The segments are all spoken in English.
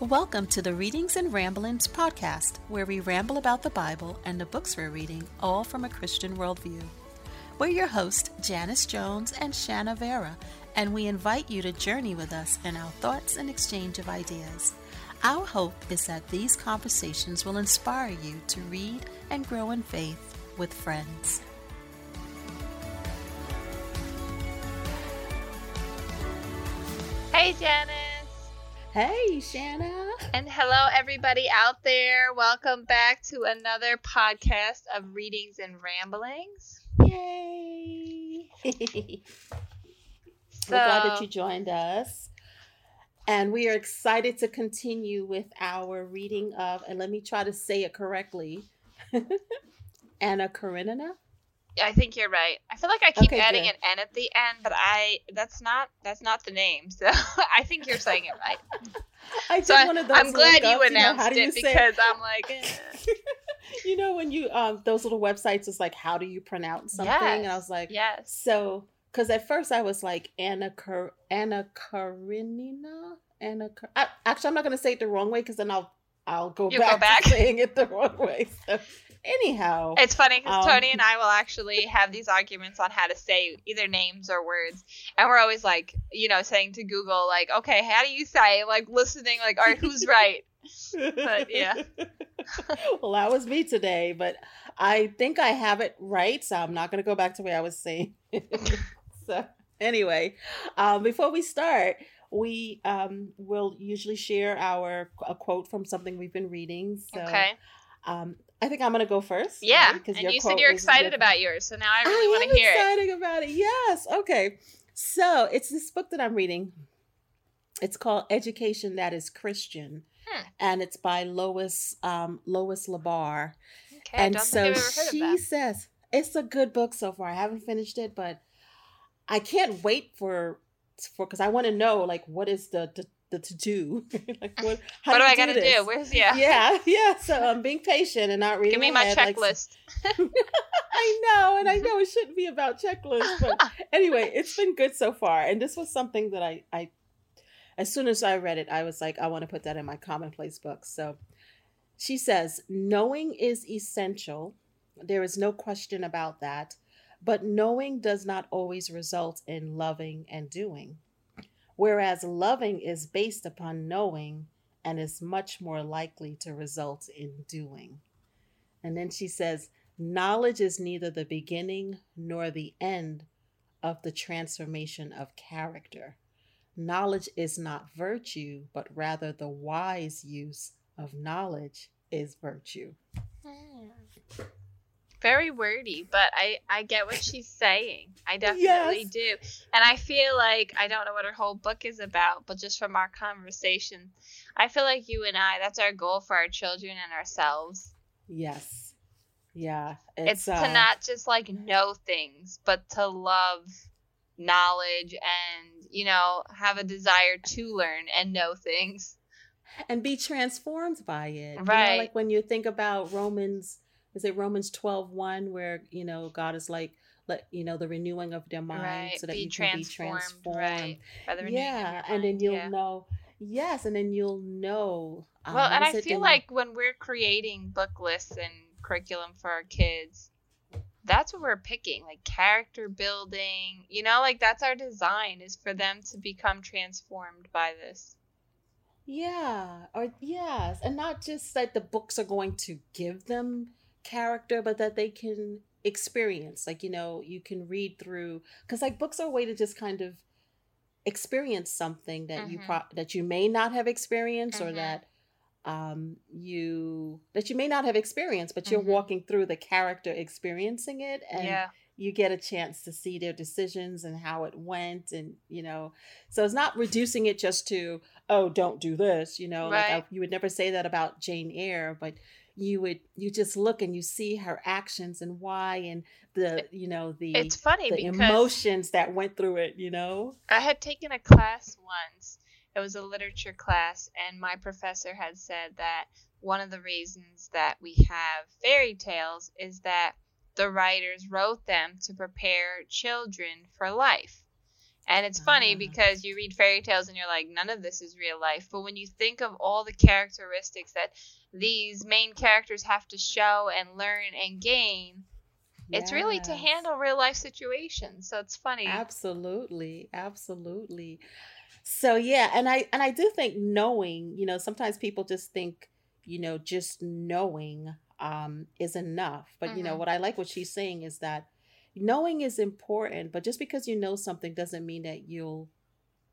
Welcome to the Readings and Ramblings podcast, where we ramble about the Bible and the books we're reading, all from a Christian worldview. We're your hosts, Janice Jones and Shanna Vera, and we invite you to journey with us in our thoughts and exchange of ideas. Our hope is that these conversations will inspire you to read and grow in faith with friends. Hey, Janice. Hey, Shanna. And hello, everybody out there. Welcome back to another podcast of Readings and Ramblings. Yay! So, We're glad that you joined us. And we are excited to continue with our reading of, and let me try to say it correctly Anna Karenina. I think you're right. I feel like I keep Okay, adding good. an N at the end, but I that's not that's not the name. So I think you're saying it right. I did So one of those I'm glad you know, announced how do you it because I'm like, eh. you know, when you, um, those little websites is like, how do you pronounce something? And I was like, yes, So, because at first I was like Anna Kar- Anna Karenina, Anna. Kar- I, actually, I'm not going to say it the wrong way because then I'll I'll go You'll back, go back? to saying it the wrong way. So, anyhow, It's funny because Um, Tony and I will actually have these arguments on how to say either names or words, and we're always like, you know, saying to Google, like, okay, how do you say? Like listening, like, all right, who's right? but, yeah. well, that was me today, but I think I have it right, so I'm not going to go back to where I was saying. so, anyway, um, before we start, we um, will usually share our a quote from something we've been reading. So, okay, um, I think I'm going to go first. yeah. right? 'Cause And you said you're excited your- about yours, so now I really want to hear it. excited about it. Yes. Okay. So it's this book that I'm reading. It's called Education That Is Christian, Hmm. and it's by Lois um, Lois Lebar. Okay, I and don't so think I've ever heard she of that. says it's a good book so far. I haven't finished it, but I can't wait for for because I want to know like what is the the, the to do. like what how What do you I gotta do? Where's yeah? yeah, yeah. So I'm being patient and not reading. Give me my like, checklist. I know, and I mm-hmm. know it shouldn't be about checklists, but anyway, it's been good so far. And this was something that I, I, as soon as I read it, I was like, I want to put that in my commonplace book. So she says, knowing is essential. There is no question about that. But knowing does not always result in loving and doing. Whereas loving is based upon knowing and is much more likely to result in doing. And then she says, Knowledge is neither the beginning nor the end of the transformation of character. Knowledge is not virtue, but rather the wise use of knowledge is virtue. Hmm. Very wordy, but I I get what she's saying. I definitely Yes. do. And I feel like I don't know what her whole book is about, but just from our conversation, I feel like you and I that's our goal for our children and ourselves. Yes. Yeah. It's, uh, to not just like know things, but to love knowledge and, you know, have a desire to learn and know things. and be transformed by it. You Right. know, like when you think about Romans, is it Romans 12 1, where, you know, God is like, let you know, the renewing of their mind right. so that be you transformed, can be transformed. right. By the yeah and then you'll yeah. know yes and then you'll know um, Well, and I feel like when we're creating book lists and curriculum for our kids, that's what we're picking, like character building. You know, like that's our design is for them to become transformed by this. yeah or yes and not just that the books are going to give them character but that they can experience like you know you can read through because like books are a way to just kind of experience something that you Mhm. pro- that you may not have experienced or Mhm. that um you that you may not have experienced but you're Mhm. walking through the character experiencing it and yeah. you get a chance to see their decisions and how it went and you know so it's not reducing it just to oh don't do this you know like I, you would never say that about jane eyre but you would you just look and you see her actions and why and eh, the you know the It's funny the emotions that went through it you know I had taken a class once. It was a literature class, and my professor had said that one of the reasons that we have fairy tales is that the writers wrote them to prepare children for life. And it's funny Ah. because you read fairy tales and you're like, none of this is real life. But when you think of all the characteristics that these main characters have to show and learn and gain, it's really to handle real life situations. So it's funny. Absolutely, absolutely. So yeah, and I and I do think knowing, you know, sometimes people just think, you know, just knowing um is enough. But you know, Mhm. what I like what she's saying is that knowing is important, but just because you know something doesn't mean that you'll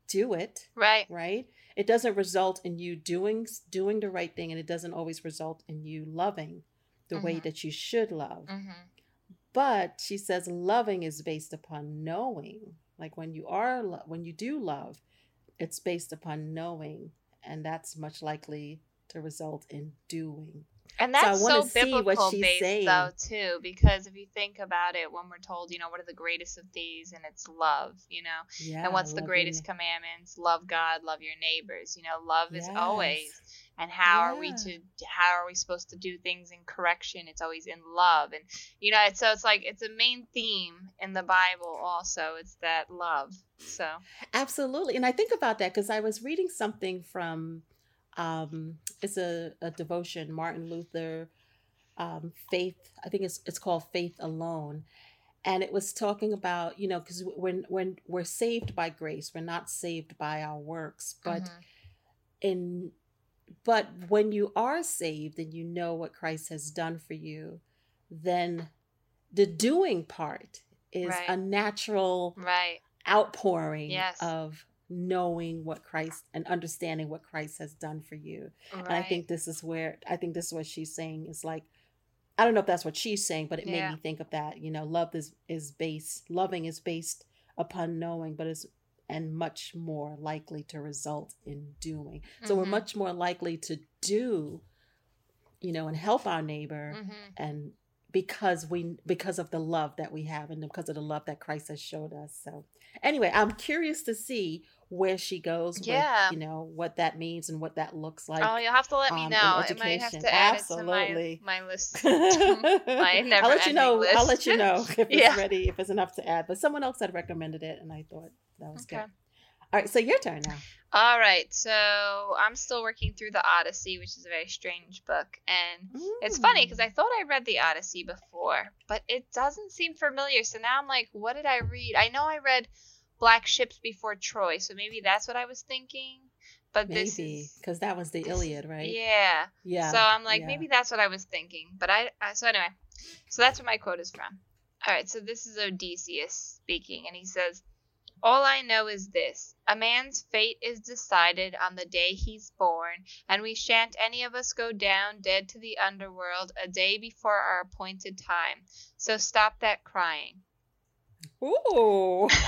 do it, Right. right? It doesn't result in you doing doing the right thing and it doesn't always result in you loving the way Mhm. that you should love. hmm But she says loving is based upon knowing. Like when you are when you do love, it's based upon knowing, and that's much likely to result in doing. And So I that's so see what biblical she's based saying. though too, because if you think about it, when we're told, you know, what are the greatest of these, and it's love, you know, Yeah. and what's the greatest commandments? Love God, love your neighbors. You know, love is always. And how are we to? How are we supposed to do things in correction? It's always in love, and you know, it's, so it's like it's a main theme in the Bible. Also, it's that love. So Absolutely. And I think about that because I was reading something from um it's a, a devotion, Martin Luther um Faith, I think it's it's called Faith Alone. And it was talking about, you know, because when when we're saved by grace, we're not saved by our works, but mhm. in but when you are saved and you know what Christ has done for you, then the doing part is Right. a natural right, outpouring Yes. of knowing what Christ and understanding what Christ has done for you. right. And I think this is where I think this is what she's saying is like I don't know if that's what she's saying, but it Yeah. made me think of that. You know, love is is based loving is based upon knowing, but is and much more likely to result in doing. So we're Mhm. much more likely to do, you know, and help our neighbor Mhm. and because we because of the love that we have and because of the love that Christ has showed us. So anyway, I'm curious to see where she goes Yeah. with, you know, what that means and what that looks like. oh, you'll have to let me um, in know. I might have to add Absolutely. it to my, my list. I'll let you know. ending I'll let you know if it's Yeah. ready, if it's enough to add. But someone else had recommended it, and I thought that was Okay. good. All right, so your turn now. All right, so I'm still working through the Odyssey, which is a very strange book, and it's funny because I thought I read the Odyssey before, but it doesn't seem familiar. So now I'm like, what did I read? I know I read Black Ships Before Troy, so maybe that's what I was thinking. But maybe because that was the Iliad, right? yeah. Yeah. So I'm like, yeah. maybe that's what I was thinking. But I, I so anyway, so that's where my quote is from. All right, so this is Odysseus speaking, and he says, All I know is this a man's fate is decided on the day he's born, and we shan't any of us go down dead to the underworld a day before our appointed time. So stop that crying. Ooh.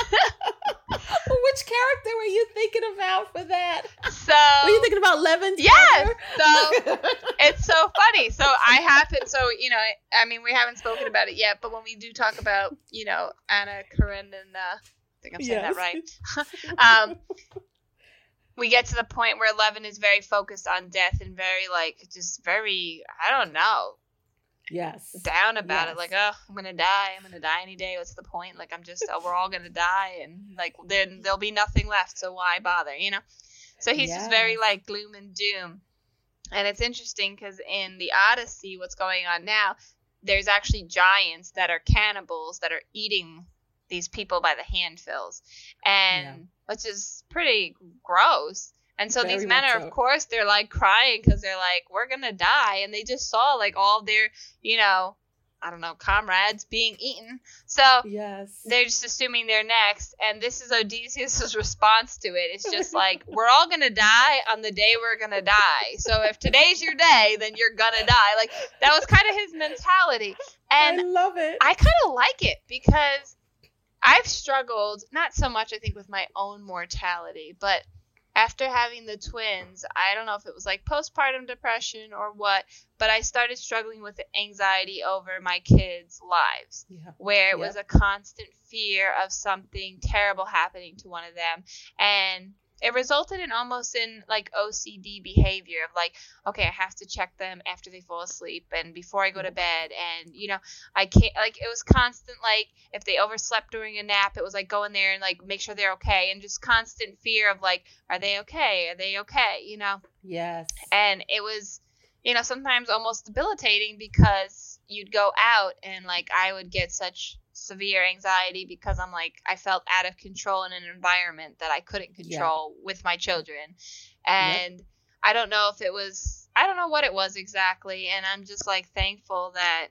Which character were you thinking about for that? So Were you thinking about Levin? Yes, so it's so funny. So I happen, so you know, I mean, we haven't spoken about it yet, but when we do talk about, you know, Anna Karenina, think I'm saying that right. Um, we get to the point where Levin is very focused on death and very like just very, I don't know, yes. down about Yes. it. Like, oh, I'm gonna die. I'm gonna die any day. What's the point? Like, I'm just, oh, we're all gonna die, and like, then there'll be nothing left. So why bother? You know. So he's just very like gloom and doom. And it's interesting because in the Odyssey, what's going on now? There's actually giants that are cannibals that are eating these people by the handfuls, and Yeah. which is pretty gross. And so these men are, so. of course, they're like crying because they're like, we're gonna die, and they just saw like all their, you know, I don't know, comrades being eaten. So Yes. they're just assuming they're next, and this is Odysseus' response to it. It's just like, we're all gonna die on the day we're gonna die. So if today's your day, then you're gonna die. Like that was kind of his mentality, and I love it. I kind of like it because I've struggled not so much I think with my own mortality, but after having the twins, I don't know if it was like postpartum depression or what, but I started struggling with anxiety over my kids' lives yeah. where it Yep. was a constant fear of something terrible happening to one of them and it resulted in almost in like OCD behavior of like, okay, I have to check them after they fall asleep and before I go to mm-hmm. bed. And, you know, I can't, like, it was constant, like, if they overslept during a nap, it was like go in there and like make sure they're okay. And just constant fear of like, are they okay? Are they okay? You know? Yes. And it was, you know, sometimes almost debilitating because you'd go out and like I would get such severe anxiety because I'm like I felt out of control in an environment that I couldn't control yeah. with my children. And yep. I don't know if it was I don't know what it was exactly and I'm just like thankful that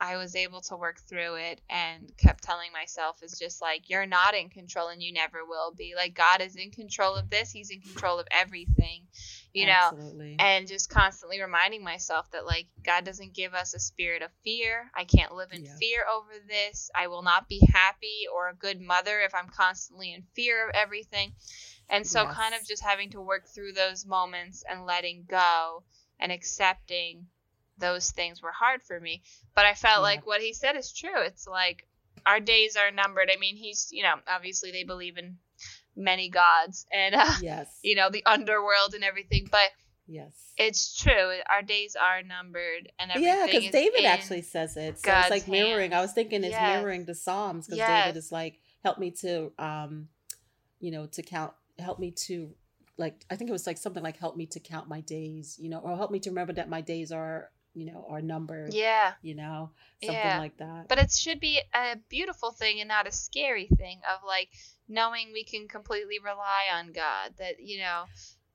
I was able to work through it and kept telling myself is just like you're not in control and you never will be. Like God is in control of this. He's in control of everything. You Absolutely. know, and just constantly reminding myself that like God doesn't give us a spirit of fear. I can't live in yeah. fear over this. I will not be happy or a good mother if I'm constantly in fear of everything. And so yes. kind of just having to work through those moments and letting go and accepting those things were hard for me. But I felt yeah. like what he said is true. It's like our days are numbered. I mean, he's, you know, obviously they believe in many gods and, uh, yes. you know, the underworld and everything. But yes, it's true. Our days are numbered and everything. Yeah, because David actually says it. So God's it's like mirroring. Hands. I was thinking it's yes. mirroring the Psalms because yes. David is like, help me to, um, you know, to count, help me to like I think it was like something like help me to count my days, you know, or help me to remember that my days are you know, are numbered. Yeah. You know, something yeah. like that. But it should be a beautiful thing and not a scary thing of like knowing we can completely rely on God. That, you know,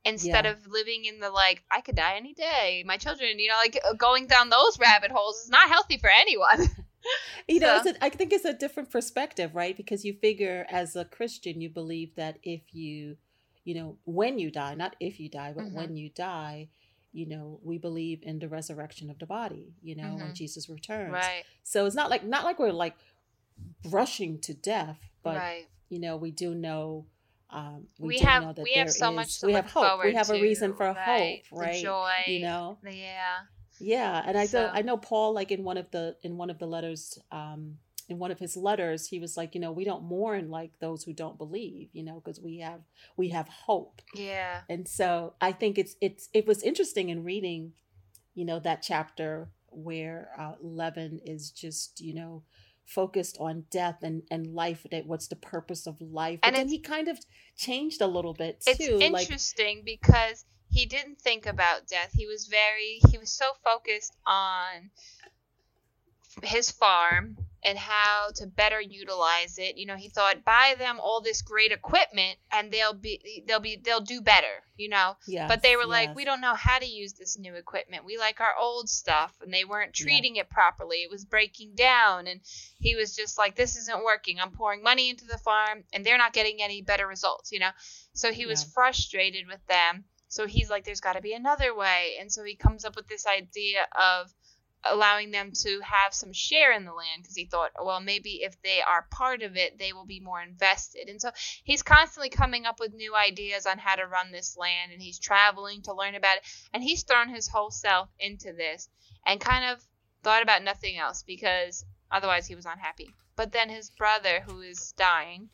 instead yeah. of living in the like, I could die any day, my children, you know, like uh, going down those rabbit holes is not healthy for anyone. you know, so. a, I think it's a different perspective, right? Because you figure as a Christian, you believe that if you, you know, when you die, not if you die, but mm-hmm. when you die, you know we believe in the resurrection of the body you know mm-hmm. when jesus returns right so it's not like not like we're like rushing to death but right. You know we do know um, we, we have we have so is, much we have hope. We have to, a reason for right, hope right? Joy you know yeah. Yeah and i so. know i know paul like in one of the in one of the letters um in one of his letters he was like you know we don't mourn like those who don't believe you know because we have we have hope. Yeah. And so i think it's it's it was interesting in reading you know that chapter where uh, Levin is just you know focused on death and and life that what's the purpose of life? And then he kind of changed a little bit too it's interesting like, because he didn't think about death. He was very he was so focused on his farm and how to better utilize it. You know, he thought buy them all this great equipment and they'll be they'll be they'll do better, you know. Yes, but they were yes. like, we don't know how to use this new equipment. We like our old stuff and they weren't treating yeah. it properly. It was breaking down and he was just like this isn't working. I'm pouring money into the farm and they're not getting any better results, you know. So he was yeah. frustrated with them. So he's like there's got to be another way. And so he comes up with this idea of allowing them to have some share in the land because he thought, oh, well, maybe if they are part of it, they will be more invested. And so he's constantly coming up with new ideas on how to run this land and he's traveling to learn about it. And he's thrown his whole self into this and kind of thought about nothing else because otherwise he was unhappy. But then his brother, who is dying,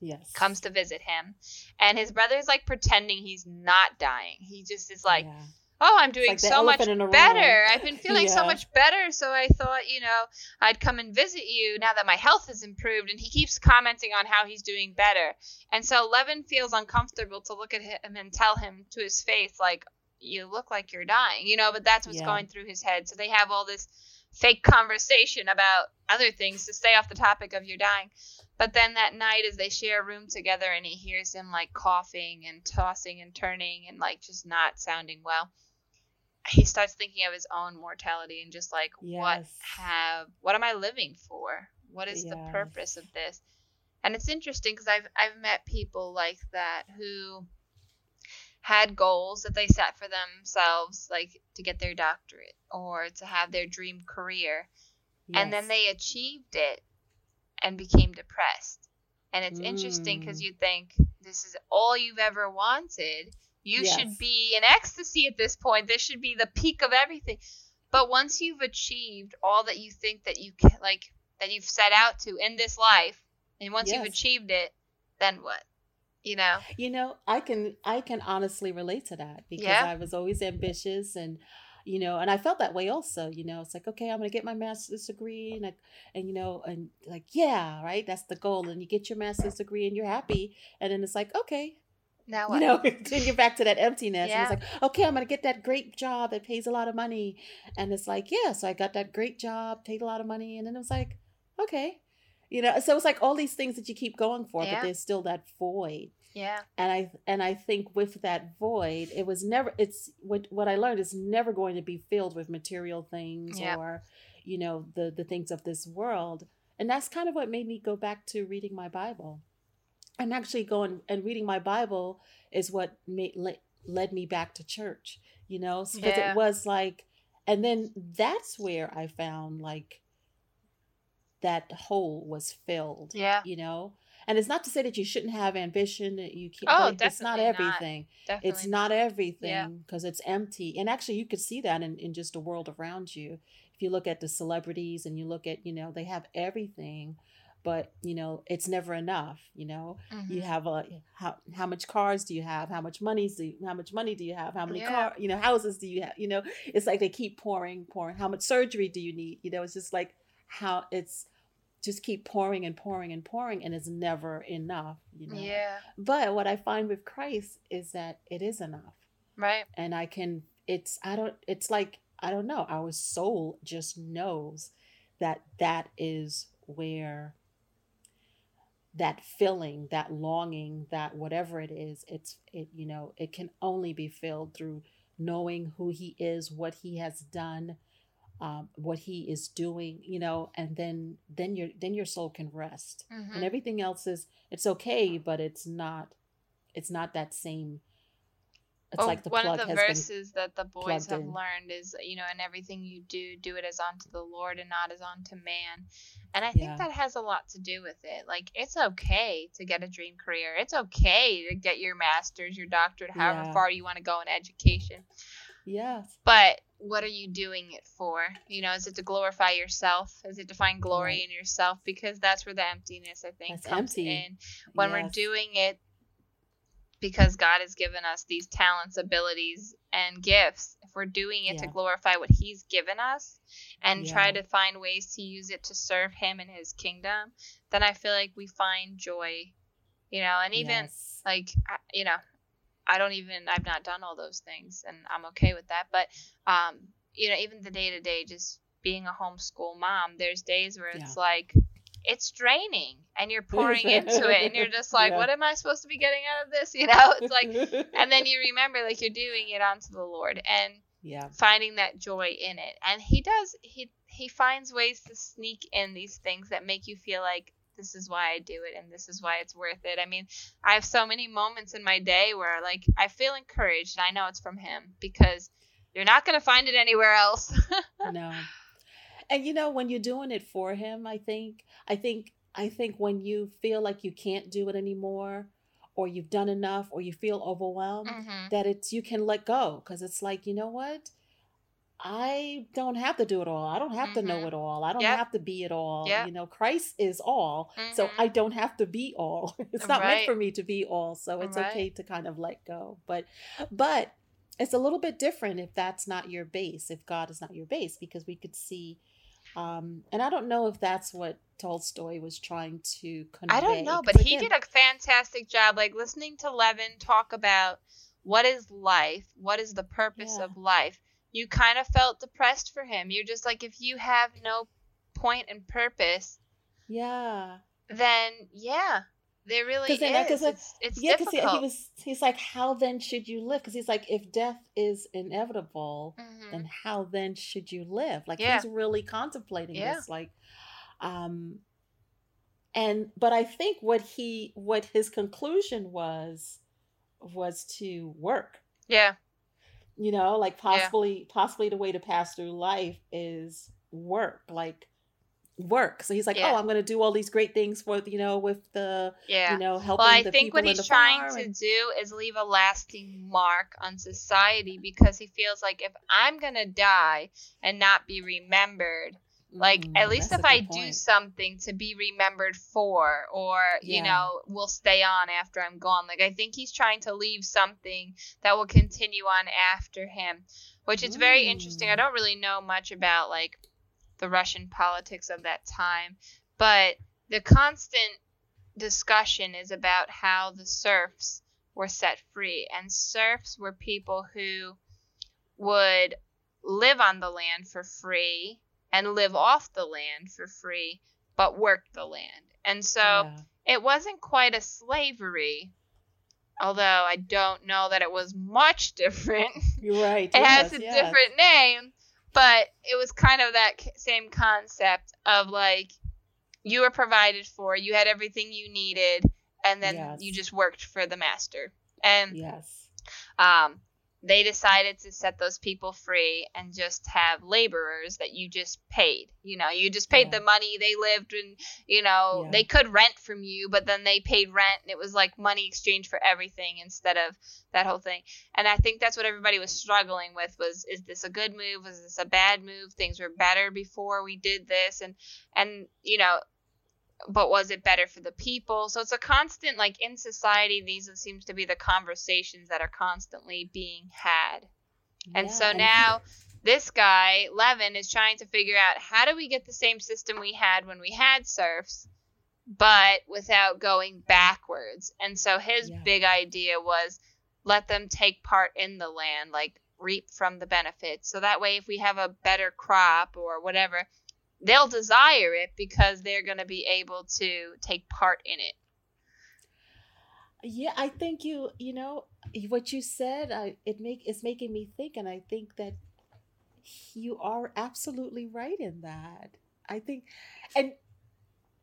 yes comes to visit him and his brother is like pretending he's not dying he just is like yeah oh, I'm doing like so much better. I've been feeling yeah. so much better. So I thought, you know, I'd come and visit you now that my health has improved. And he keeps commenting on how he's doing better. And so Levin feels uncomfortable to look at him and tell him to his face, like, you look like you're dying, you know, but that's what's yeah. going through his head. So they have all this fake conversation about other things to stay off the topic of your dying. But then that night, as they share a room together, and he hears him like coughing and tossing and turning and like just not sounding well, he starts thinking of his own mortality and just like yes. what have what am I living for? What is yes. the purpose of this? And it's interesting because I've I've met people like that who had goals that they set for themselves, like to get their doctorate or to have their dream career, yes. and then they achieved it and became depressed. And it's mm. interesting because you think this is all you've ever wanted, you yes. should be in ecstasy at this point. This should be the peak of everything. But once you've achieved all that you think that you can, like that you've set out to in this life, and once yes. you've achieved it, then what? You know. You know, I can I can honestly relate to that because Yeah. I was always ambitious and you know, and I felt that way also, you know. It's like, okay, I'm going to get my master's degree and I, and you know, and like, yeah, right? That's the goal and you get your master's degree and you're happy and then it's like, okay, Now you know, then you're back to that emptiness. Yeah. And it's like, okay, I'm going to get that great job that pays a lot of money. And it's like, yeah, so I got that great job, paid a lot of money. And then it was like, okay. You know, so it's like all these things that you keep going for, Yeah. but there's still that void. yeah. And I and I think with that void, it was never it's what what I learned is never going to be filled with material things Yeah. or, you know, the the things of this world. And that's kind of what made me go back to reading my Bible and actually going and reading my Bible is what made led, me back to church, you know, because Yeah. it was like, and then that's where I found like that hole was filled, Yeah. you know, and it's not to say that you shouldn't have ambition that you keep, Oh, but it's not definitely not. everything. Definitely. It's not Yeah. everything because it's empty. And actually, you could see that in, in just the world around you. If you look at the celebrities and you look at, you know, they have everything, but, you know, it's never enough, you know you Mhm. have a how how much cars do you have how much money do you, how much money do you have how many Yeah. car you know houses do you have you know it's like they keep pouring pouring how much surgery do you need you know it's just like how it's just keep pouring and pouring and pouring and it's never enough you know Yeah. but what i find with christ is that it is enough Right. and i can it's i don't it's like i don't know our soul just knows that that is where that feeling that longing that whatever it is it's it you know it can only be filled through knowing who he is what he has done um, what he is doing you know and then then your then your soul can rest Mhm. and everything else is it's okay but it's not it's not that same it's Oh, like the one plug of the verses that the boys have in. learned is, you know, in everything you do, do it as unto the Lord and not as unto man. And I think Yeah. that has a lot to do with it. Like, it's okay to get a dream career. It's okay to get your master's, your doctorate, however Yeah. far you want to go in education. yes But what are you doing it for? You know, is it to glorify yourself? Is it to find glory Right. in yourself? Because that's where the emptiness, I think, That's comes empty. in when we're doing it because God has given us these talents, abilities, and gifts. If we're doing it to glorify what He's given us and try to find ways to use it to serve Him and His kingdom, then I feel like we find joy. You know, and even Yes. like you know i don't even i've not done all those things and i'm okay with that but um you know even the day to day just being a homeschool mom there's days where it's like it's draining and you're pouring into it and you're just like Yeah. what am i supposed to be getting out of this you know it's like and then you remember like you're doing it unto the lord and yeah finding that joy in it and he does he he finds ways to sneak in these things that make you feel like this is why I do it and this is why it's worth it. I mean, I have so many moments in my day where like I feel encouraged and I know it's from him because you're not going to find it anywhere else. no and you know when you're doing it for him i think i think i think when you feel like you can't do it anymore or you've done enough or you feel overwhelmed hmm that it's you can let go because it's like you know what i don't have to do it all i don't have to know Mhm. it all i don't Yep. have to be it all Yep. you know christ is all so Mhm. i don't have to be all it's not meant for me to be all so it's Right. okay to kind of let go but but it's a little bit different if that's not your base if god is not your base because we could see um and i don't know if that's what tolstoy was trying to convey I don't know, but he did a fantastic job like listening to Levin talk about what is life, what is the purpose Yeah. of life. You kind of felt depressed for him. You're just like if you have no point and purpose, yeah then yeah, there really 'Cause then, like, is. it's It's, it's yeah, because difficult. he was he's like, how then should you live? Because he's like, if death is inevitable, Mhm. then how then should you live? Like Yeah. he's really contemplating Yeah. this, like, um, and but I think what he what his conclusion was was to work. yeah, You know, like Yeah. possibly possibly the way to pass through life is work, like work. So he's like, Yeah. oh, I'm going to do all these great things for you know with the yeah. you know helping Well, I the think what he's trying to and- do is leave a lasting mark on society because he feels like if I'm going to die and not be remembered, Like Mm, at least if I good do something to be remembered for, or you know, will stay on after I'm gone. Like I think he's trying to leave something that will continue on after him, which is very interesting. I Mm. don't really know much about like the Russian politics of that time, but the constant discussion is about how the serfs were set free, and serfs were people who would live on the land for free and live off the land for free, but work the land. And so Yeah. it wasn't quite a slavery, although I don't know that it was much different. You're right. it has a yes. different name, but it was kind of that same concept of like you were provided for, you had everything you needed, and then Yes. you just worked for the master. And Yes. um, they decided to set those people free and just have laborers that you just paid. You know, you just paid Yeah. the money. They lived and, you know, Yeah. they could rent from you, but then they paid rent and it was like money exchange for everything instead of that whole thing. And I think that's what everybody was struggling with was is this a good move? Was this a bad move? Things were better before we did this and and you know, but was it better for the people? So it's a constant like in society these seems to be the conversations that are constantly being had. And Yeah, so now this guy, Levin, is trying to figure out how do we get the same system we had when we had serfs, but without going backwards. And so his Yeah. big idea was let them take part in the land, like reap from the benefits. So that way, if we have a better crop or whatever, they'll desire it because they're going to be able to take part in it. Yeah, I think you, you know, what you said, I it make it's making me think, and I think that you are absolutely right in that. I think, and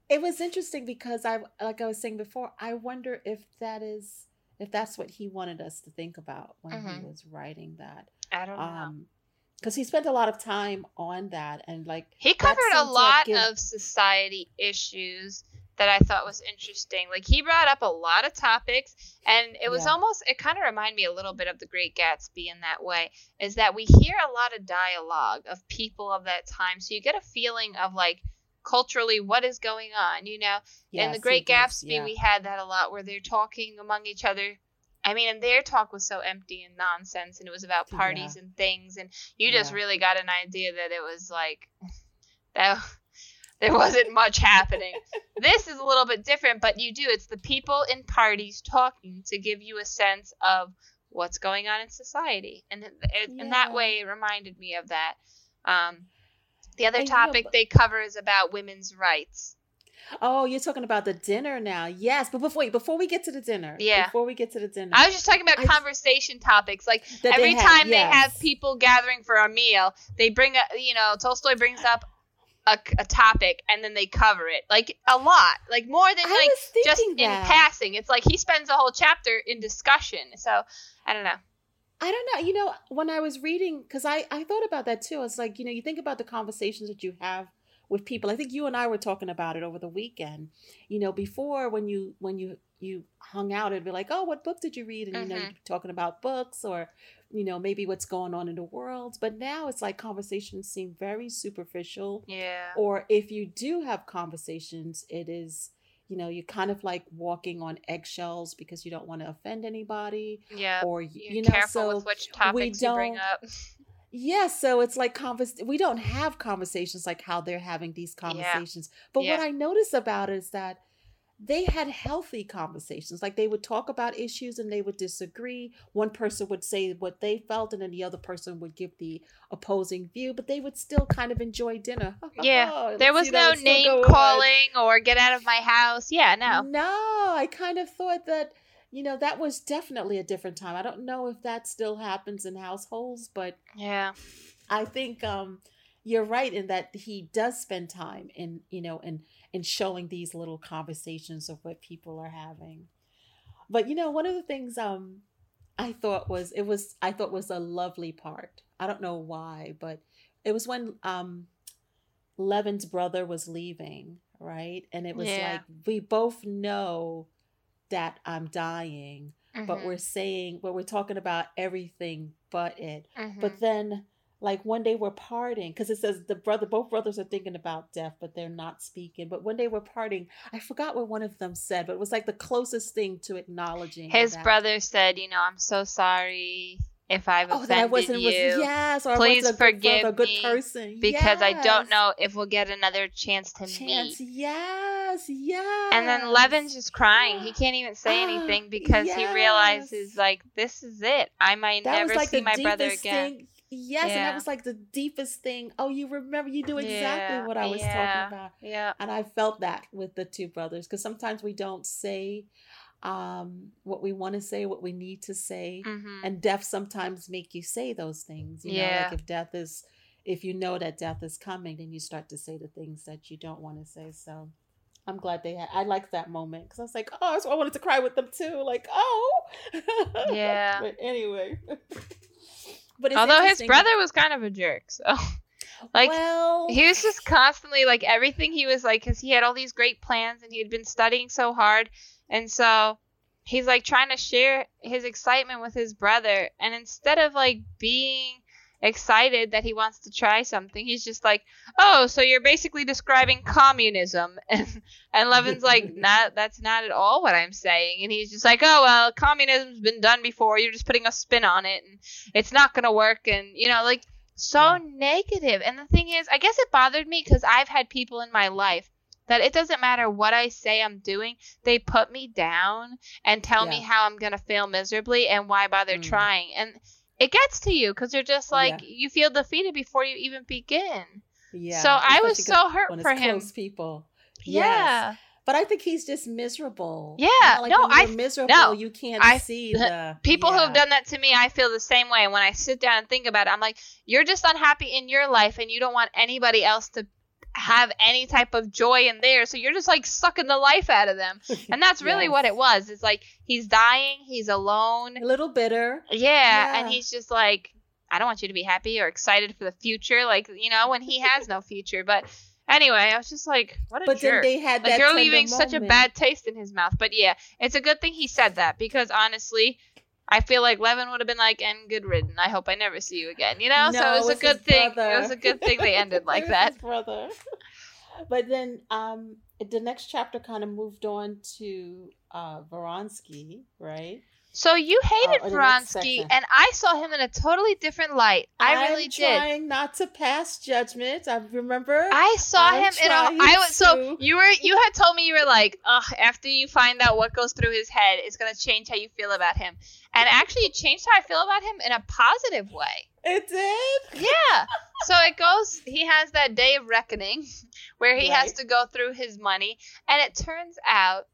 it was interesting because I, like I was saying before, I wonder if that is if that's what he wanted us to think about when he Mhm. was writing that. I don't know. Um, because he spent a lot of time on that, and like He covered a lot give- of society issues that I thought was interesting. Like he brought up a lot of topics and it was Yeah. almost it kind of reminded me a little bit of the Great Gatsby in that way is that we hear a lot of dialogue of people of that time. So you get a feeling of like culturally what is going on, you know? in the Great Gatsby, yeah. we had that a lot where they're talking among each other. I mean, and their talk was so empty and nonsense, and it was about Yeah. parties and things, and you just Yeah. really got an idea that it was like that there wasn't much happening. this is a little bit different, but you do. It's the people in parties talking to give you a sense of what's going on in society, and it, it, in that way, it reminded me of that. Um, the other And, you know, topic but- they cover is about women's rights. Oh, you're talking about the dinner now. Yes, but before before we get to the dinner, Yeah. before we get to the dinner, I was just talking about I- conversation topics. Like that they every had- time they have people gathering for a meal, they bring up, you know, Tolstoy brings up a, a topic and then they cover it like a lot, like more than I like just thinking in passing. It's like he spends a whole chapter in discussion. So I don't know. I don't know. You know, when I was reading, because I I thought about that too. It's like you know, you think about the conversations that you have with people. I think you and I were talking about it over the weekend. You know, before when you when you you hung out, it'd be like, oh, what book did you read? And you know, Mhm. you're talking about books or you know maybe what's going on in the world. But now it's like conversations seem very superficial. Yeah. or if you do have conversations it is you know you're kind of like walking on eggshells because you don't want to offend anybody Yeah. or You're you know careful so with which topics you bring don't- up. yeah so it's like convers we don't have conversations like how they're having these conversations but what i notice about it is that they had healthy conversations like they would talk about issues and they would disagree one person would say what they felt and then the other person would give the opposing view but they would still kind of enjoy dinner Yeah, oh, There was no name going on. calling or get out of my house. Yeah, no. No, I kind of thought that, you know, that was definitely a different time. I don't know if that still happens in households, but Yeah. I think um you're right in that he does spend time in, you know, in in showing these little conversations of what people are having. But you know, one of the things um I thought was it was I thought was a lovely part. I don't know why, but it was when um Levin's brother was leaving, right? And it was Yeah. like we both know that I'm dying, but Mhm, we're saying but we're talking about everything but it. mhm. But then like one day we're parting, because it says the brother, both brothers are thinking about death, but they're not speaking. But when they were parting, I forgot what one of them said, but it was like the closest thing to acknowledging His that- brother said, "You know, I'm so sorry if I've Oh, offended that I wasn't you." was yes, or I Please wasn't a forgive brother, a good me, person because I don't know if we'll get another chance to chance. meet. Yes, yes. And then Levin's just crying. He can't even say anything because he realizes like this is it. I might that never like see my brother again. thing. Yes, and that was like the deepest thing. Oh, you remember? You knew exactly Yeah, what I was yeah. talking about. Yeah. and I felt that with the two brothers because sometimes we don't say um, what we want to say, what we need to say, hmm and death sometimes make you say those things. You know, like if death is, if you know that death is coming, then you start to say the things that you don't want to say. So. I'm glad they had. I liked that moment because I was like, "Oh, so I wanted to cry with them too." Like, "Oh, Yeah. but anyway, but it's Although his brother was kind of a jerk, so like well, he was just constantly like everything he was like because he had all these great plans and he had been studying so hard and so he's like trying to share his excitement with his brother. And instead of like being excited that he wants to try something he's just like oh so you're basically describing communism. And and levin's like not that's not at all what i'm saying. And he's just like oh well communism's been done before. You're just putting a spin on it and it's not gonna work. And you know like so Yeah. negative. And the thing is, I guess it bothered me because I've had people in my life that it doesn't matter what I say I'm doing, they put me down and tell me how I'm going to fail miserably and why bother Mm. trying. And it gets to you because you're just like, Yeah. you feel defeated before you even begin. yeah. so I was so hurt for him. people. Yeah. Yes. But I think he's just miserable. Yeah, You know, like no, I- miserable. no, you can't I- see the People who have done that to me, I feel the same way. And when I sit down and think about it, I'm like, you're just unhappy in your life and you don't want anybody else to have any type of joy in there. So you're just like sucking the life out of them. And that's really what it was. It's like he's dying, he's alone. A little bitter. Yeah, and he's just like, I don't want you to be happy or excited for the future. Like, you know, when he has no future. But anyway, I was just like, what a But jerk. then they had Like that you're leaving such a bad taste in his mouth. But yeah, it's a good thing he said that because honestly, I feel like Levin would have been like, "And good riddance. I hope I never see you again." You know, so No, it was a good thing. It was a good thing they ended like that. brother. But then um the next chapter kind of moved on to uh Voronsky, right? So you oh, hated Oh, Vronsky, and I saw him in a totally different light. I really I'm did. trying not to pass judgment. I remember I saw I'm him in a. I was so you were you had told me you were like, ugh. After you find out what goes through his head, it's gonna change how you feel about him. And actually, it changed how I feel about him in a positive way. it did. Yeah. so it goes. He has that day of reckoning, where he has to go through his money, and it turns out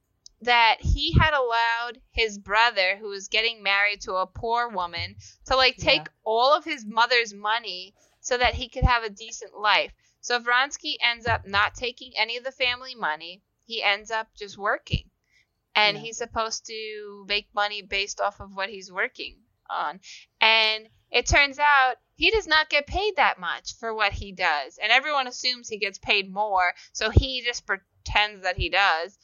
that he had allowed his brother, who was getting married to a poor woman, to like take Yeah. all of his mother's money so that he could have a decent life. So Vronsky ends up not taking any of the family money. He ends up just working. And Yeah. he's supposed to make money based off of what he's working on. And it turns out he does not get paid that much for what he does. And everyone assumes he gets paid more, so he just pretends that he does.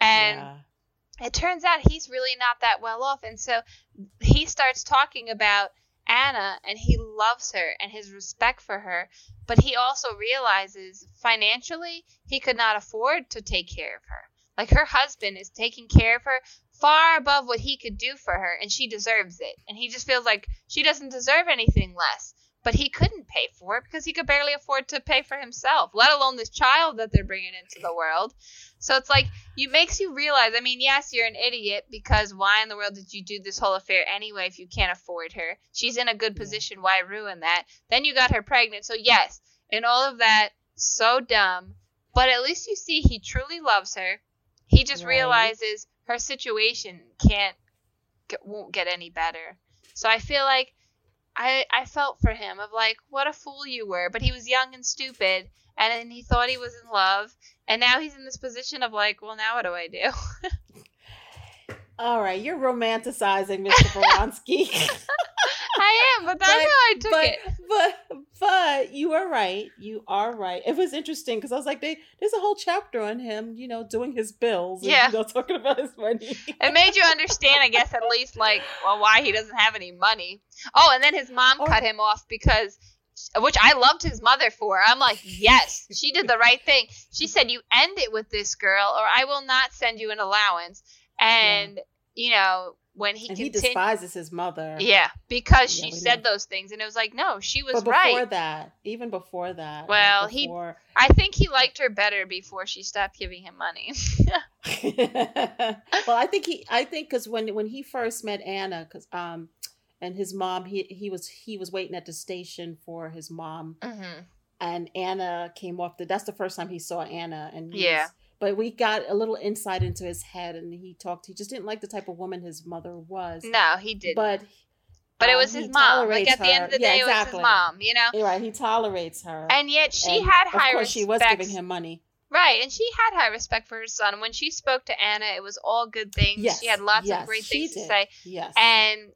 And yeah. it turns out he's really not that well off. And so he starts talking about Anna and he loves her and his respect for her but he also realizes financially he could not afford to take care of her. Like her husband is taking care of her far above what he could do for her and she deserves it. And he just feels like she doesn't deserve anything less but he couldn't pay for it because he could barely afford to pay for himself let alone this child that they're bringing into the world. So it's like it makes you realize i mean yes you're an idiot because why in the world did you do this whole affair anyway if you can't afford her? She's in a good position. Why ruin that? Then you got her pregnant. So yes in all of that so dumb but at least you see he truly loves her. He just Right. realizes her situation can't won't get any better. So i feel like I, I felt for him of like what a fool you were but he was young and stupid and then he thought he was in love and now he's in this position of like well now what do i do All right, you're romanticizing Mr. Voronsky. i am but that's But- how i took but it but but you are right. You are right. It was interesting because I was like, they, there's a whole chapter on him, you know, doing his bills. And, Yeah. you know, talking about his money. it made you understand i guess at least like well why he doesn't have any money oh and then his mom cut him off because which I loved his mother for. I'm like, yes, she did the right thing. She said, you end it with this girl, or I will not send you an allowance. And, yeah. you know, when he and he despises his mother. Yeah, because she yeah, said know. those things, and it was like, no, she was but before right. Before that, even before that. Well, before... he, I think he liked her better before she stopped giving him money. well, I think he, I think because when when he first met Anna, because um, and his mom, he he was he was waiting at the station for his mom, mm-hmm. and Anna came off the. That's the first time he saw Anna, and yeah. Was, but we got a little insight into his head and he talked he just didn't like the type of woman his mother was no he didn't but but um, it was his mom like at the end of the yeah, day exactly. it was his mom you know right he tolerates her and yet she and had high of course respect. she was giving him money Right, and she had high respect for her son. When she spoke to Anna, it was all good things. Yes, she had lots yes, of great things did. to say. Yes. And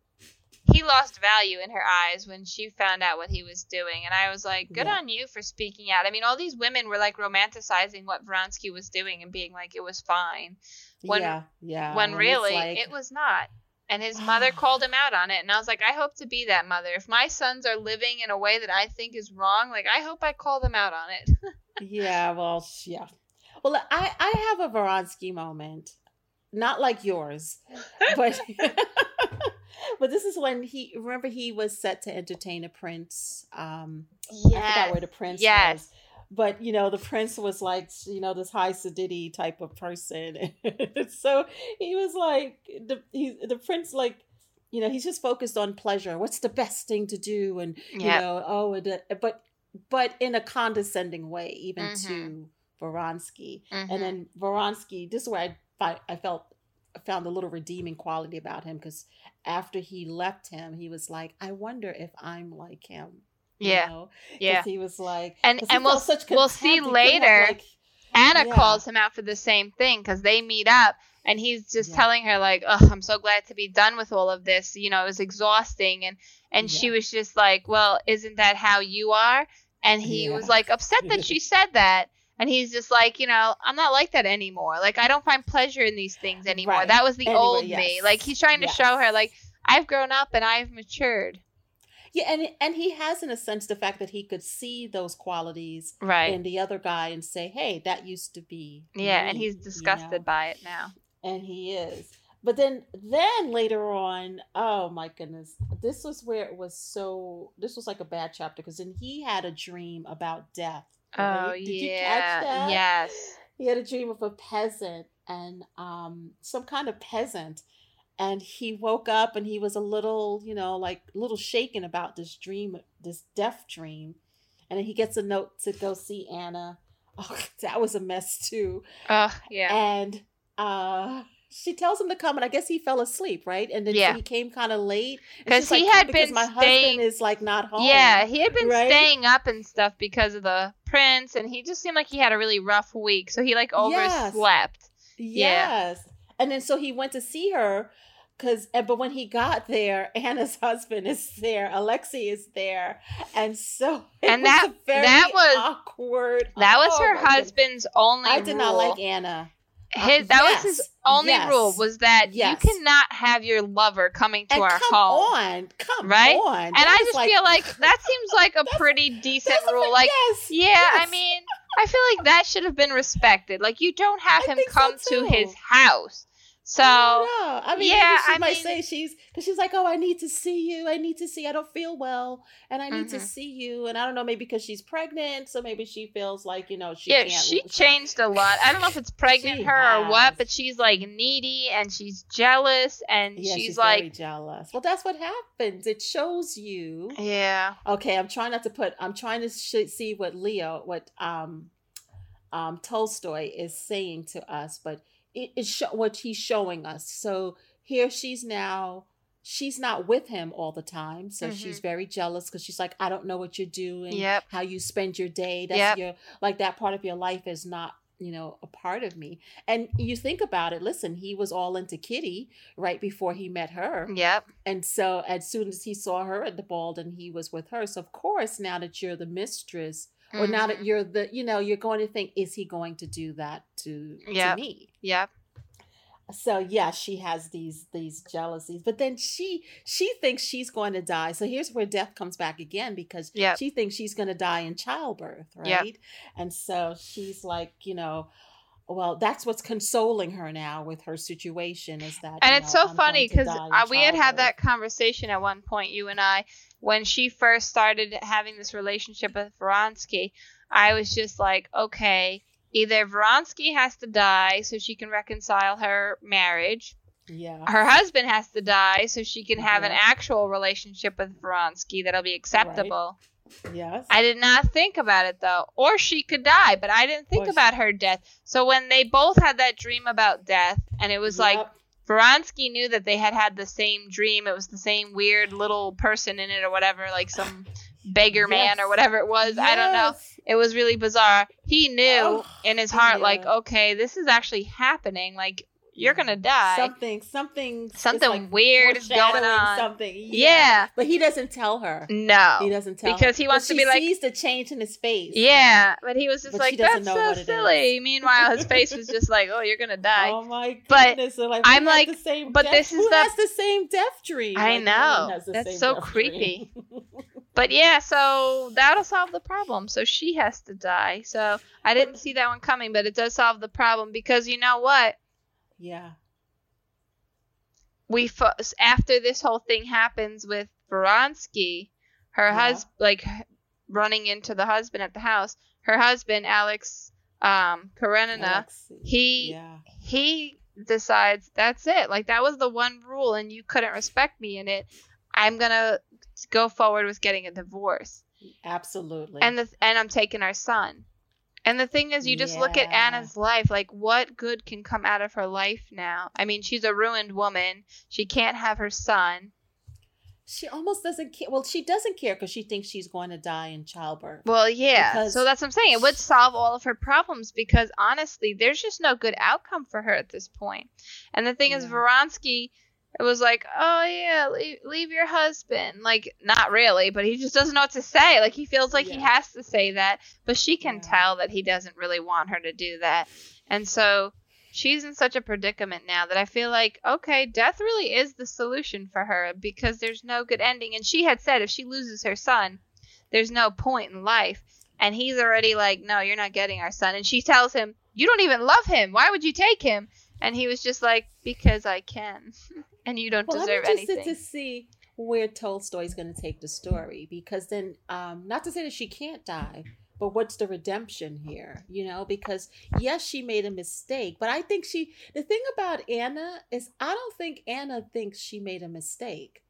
he lost value in her eyes when she found out what he was doing. And I was like, good yeah. on you for speaking out. I mean, all these women were like romanticizing what Vronsky was doing and being like, it was fine. When, yeah, yeah. When, when really, like... it was not. And his mother called him out on it. And I was like, I hope to be that mother. If my sons are living in a way that I think is wrong, like, I hope I call them out on it. yeah, well, yeah. Well, I, I have a Vronsky moment. Not like yours, but but this is when he remember he was set to entertain a prince. Um, yes. I forgot where the prince yes. was. But you know, the prince was like, you know, this high sedity type of person. so he was like, the he, the prince like, you know, he's just focused on pleasure. What's the best thing to do? And yep. you know, oh, and, uh, but but in a condescending way, even mm-hmm. to Vronsky. Mm-hmm. And then Vronsky, this is where I I felt found a little redeeming quality about him because after he left him, he was like, I wonder if I'm like him. Yeah. Know? Yeah. He was like, and and we'll we'll see later. Like, Anna yeah. calls him out for the same thing because they meet up and he's just yeah. telling her like, "Oh, I'm so glad to be done with all of this. You know, it was exhausting." And and yeah. she was just like, "Well, isn't that how you are?" And he was like upset that she said that. And he's just like, you know, I'm not like that anymore. Like I don't find pleasure in these things anymore. Right. That was the anyway, old yes. me. Like he's trying to yes. show her like I've grown up and I've matured. Yeah, and and he has in a sense the fact that he could see those qualities right. in the other guy and say, "Hey, that used to be." Yeah, me, and he's disgusted you know? by it now. And he is. But then then later on, oh my goodness. This was where it was so this was like a bad chapter because then he had a dream about death Oh Did yeah. Yes. He had a dream of a peasant and um some kind of peasant and he woke up and he was a little, you know, like a little shaken about this dream, this death dream. And then he gets a note to go see Anna. Oh, that was a mess too. Oh, yeah. And uh she tells him to come, and I guess he fell asleep, right? And then yeah. he came kind of late because he like, had been my staying. husband is like not home. Yeah, he had been right? staying up and stuff because of the prince, and he just seemed like he had a really rough week. So he like overslept. Yes, yes. Yeah. and then so he went to see her because but when he got there anna's husband is there alexei is there and so and that that was awkward that was oh, her husband's goodness. only i did rule. not like anna his that yes, was his only yes, rule was that yes. you cannot have your lover coming to and our come home. On, come right? on. And I just like, feel like that seems like a pretty decent rule. Like, yeah, I mean, I feel like that should have been respected. Like, you don't have I him come so to his house. So I, I mean, yeah, she I might mean, say she's because she's like, oh, I need to see you. I need to see. I don't feel well, and I need mm-hmm. to see you. And I don't know, maybe because she's pregnant, so maybe she feels like you know she. Yeah, she changed a lot. I don't know if it's pregnant her has. or what, but she's like needy and she's jealous and yeah, she's, she's like jealous. Well, that's what happens. It shows you. Yeah. Okay, I'm trying not to put. I'm trying to sh- see what Leo, what um, um Tolstoy is saying to us, but it is what he's showing us. So here she's now she's not with him all the time so mm-hmm. she's very jealous because she's like i don't know what you're doing yep. how you spend your day that's yep. your like that part of your life is not you know a part of me and you think about it listen he was all into kitty right before he met her yep and so as soon as he saw her at the ball and he was with her so of course now that you're the mistress or now that mm-hmm. you're the you know you're going to think is he going to do that to yep. to me yeah so yeah she has these these jealousies but then she she thinks she's going to die so here's where death comes back again because Yep. she thinks she's going to die in childbirth Yep. right and so she's like you know well that's what's consoling her now with her situation is that and it's know, so I'm funny because we had had that conversation at one point you and i when she first started having this relationship with Vronsky, i was just like okay either Vronsky has to die so she can reconcile her marriage yeah. her husband has to die so she can have an actual relationship with Vronsky that'll be acceptable. Yes. I did not think about it though. Or she could die, but I didn't think Or she- about her death. So when they both had that dream about death, and it was like Vronsky knew that they had had the same dream. It was the same weird little person in it or whatever, like some beggar man or whatever it was. I don't know. It was really bizarre. He knew Oh, in his heart, yeah. like, okay, this is actually happening. Like, you're gonna die. something something Something like weird is going on. something Yeah. but he doesn't tell her no. he doesn't tell her. Because her. he wants But to she be like- sees the change in his face Yeah, but he was just But like, that's so silly. Meanwhile, his face was just like, oh, you're gonna die. Oh my But goodness! They're like, I'm like, the same but death- this is who the- has the same death dream. I Like, know. That's so creepy. But yeah, so that'll solve the problem. So she has to die. So I didn't see that one coming, but it does solve the problem because you know what? Yeah, We fo- after this whole thing happens with Vronsky, her Yeah. husband, like running into the husband at the house. Her husband, Alex um, Karenina, he yeah, he decides that's it. Like that was the one rule, and you couldn't respect me in it. I'm gonna go forward with getting a divorce, absolutely. and the and I'm taking our son. And the thing is, you just look at Anna's life. Like, what good can come out of her life now? I mean, she's a ruined woman. She can't have her son. she almost doesn't care. Well, she doesn't care because she thinks she's going to die in childbirth. Well, yeah. So that's what I'm saying. It would solve all of her problems because honestly, there's just no good outcome for her at this point. And the thing is, Yeah. It was like, oh yeah, leave, leave your husband. Like, not really, but he just doesn't know what to say. Like, he feels like he has to say that, but she can Yeah. tell that he doesn't really want her to do that. And so she's in such a predicament now that I feel like, okay, death really is the solution for her because there's no good ending. And she had said if she loses her son, there's no point in life. And he's already like, no, you're not getting our son. And she tells him, you don't even love him. Why would you take him? And he was just like, because I can. and you don't Well, deserve I'm interested anything. to see where Tolstoy's going to take the story because then, um, not to say that she can't die, but what's the redemption here? You know, because yes, she made a mistake, but I think she. The thing about Anna is, I don't think Anna thinks she made a mistake.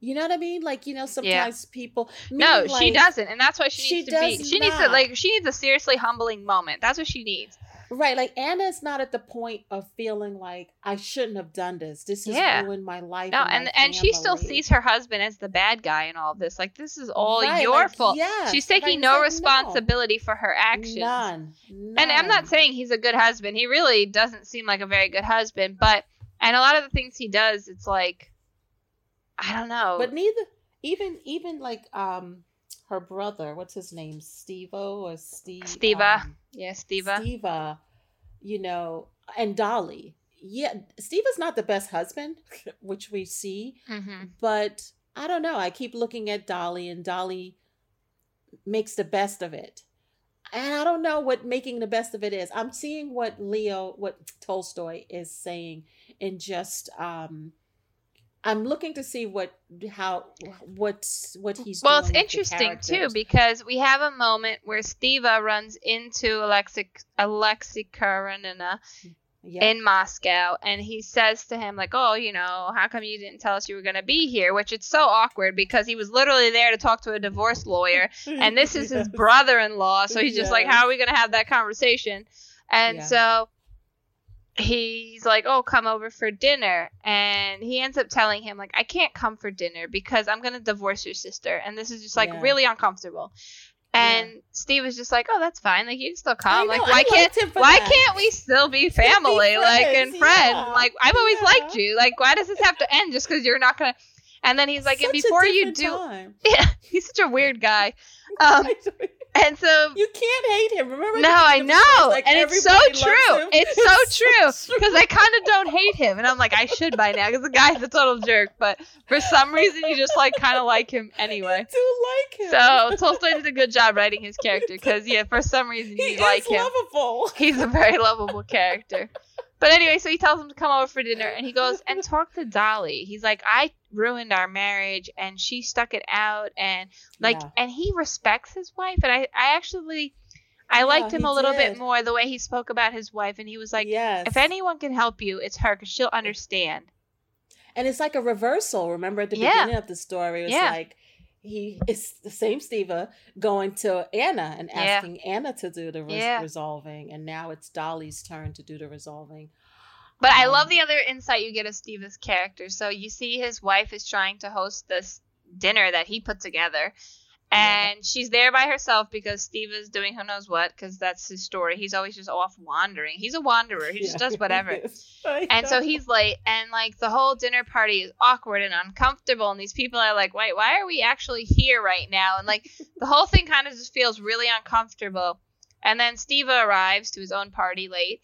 You know what I mean? Like you know, sometimes people. no, meaning, she doesn't. And that's why she she needs to be. She needs to, like, she needs a seriously humbling moment. That's what she needs. Right, like Anna's not at the point of feeling like I shouldn't have done this. This has Yeah. ruined my life. No, and my and she still sees her husband as the bad guy in all this. Like this is all Right, your like, fault. yes, She's taking no like, no. responsibility for her actions. None, And I'm not saying he's a good husband. He really doesn't seem like a very good husband, but and a lot of the things he does, it's like I don't know. But neither, even even like um her brother, what's his name, Stevo or Steve? Steva. um, yeah, Steva. Steva, you know, and Dolly. Yeah, Steva's not the best husband, which we see, hmm but I don't know. I keep looking at Dolly, and Dolly makes the best of it. And I don't know what making the best of it is. I'm seeing what Leo, what Tolstoy is saying, in just um, I'm looking to see what how what's what he's. Doing. Well, it's interesting too because we have a moment where Steva runs into Alexei Alexei Karenina yeah. in Moscow, and he says to him like, "Oh, you know, how come you didn't tell us you were going to be here?" Which it's so awkward because he was literally there to talk to a divorce lawyer, and this is his brother-in-law, so he's just like, "How are we going to have that conversation?" And Yeah. so he's like, "Oh, come over for dinner," and he ends up telling him like, "I can't come for dinner because I'm going to divorce your sister," and this is just like Yeah. really uncomfortable. And Steve is just like, "Oh, that's fine. Like you can still come. Like why can't liked him for why that. can't we still be family like and friends, friends yeah. like i've always Yeah. liked you like why does this have to end just because you're not gonna and then he's like and Such a before you do time. yeah he's such a weird guy um And so you can't hate him. Remember? No, I know, like and it's so true. It's so true because I kind of don't hate him, and I'm like, I should by now because the guy's a total jerk. But for some reason, you just like kind of like him anyway. I do like him. So Tolstoy did a good job writing his character because yeah, for some reason you he like him. Lovable. He's a very lovable character. But anyway, so he tells him to come over for dinner, and he goes and talk to Dolly. He's like, I ruined our marriage, and she stuck it out, and like, yeah. and he respects his wife, and I, I actually, I yeah, liked him a little did. bit more the way he spoke about his wife, and he was like, yes. if anyone can help you, it's her, because she'll understand. And it's like a reversal. Remember at the yeah. beginning of the story, it was like he is the same Steva going to Anna and asking. Anna to do the res- resolving, and now it's Dolly's turn to do the resolving. But I love um, the other insight you get of Steva's character. So you see his wife is trying to host this dinner that he put together, and yeah. she's there by herself because Steve is doing who knows what because that's his story. He's always just off wandering. He's a wanderer. He just does whatever. and so he's late, and like the whole dinner party is awkward and uncomfortable, and these people are like, "Wait, why are we actually here right now?" And like the whole thing kind of just feels really uncomfortable. And then Steve arrives to his own party late,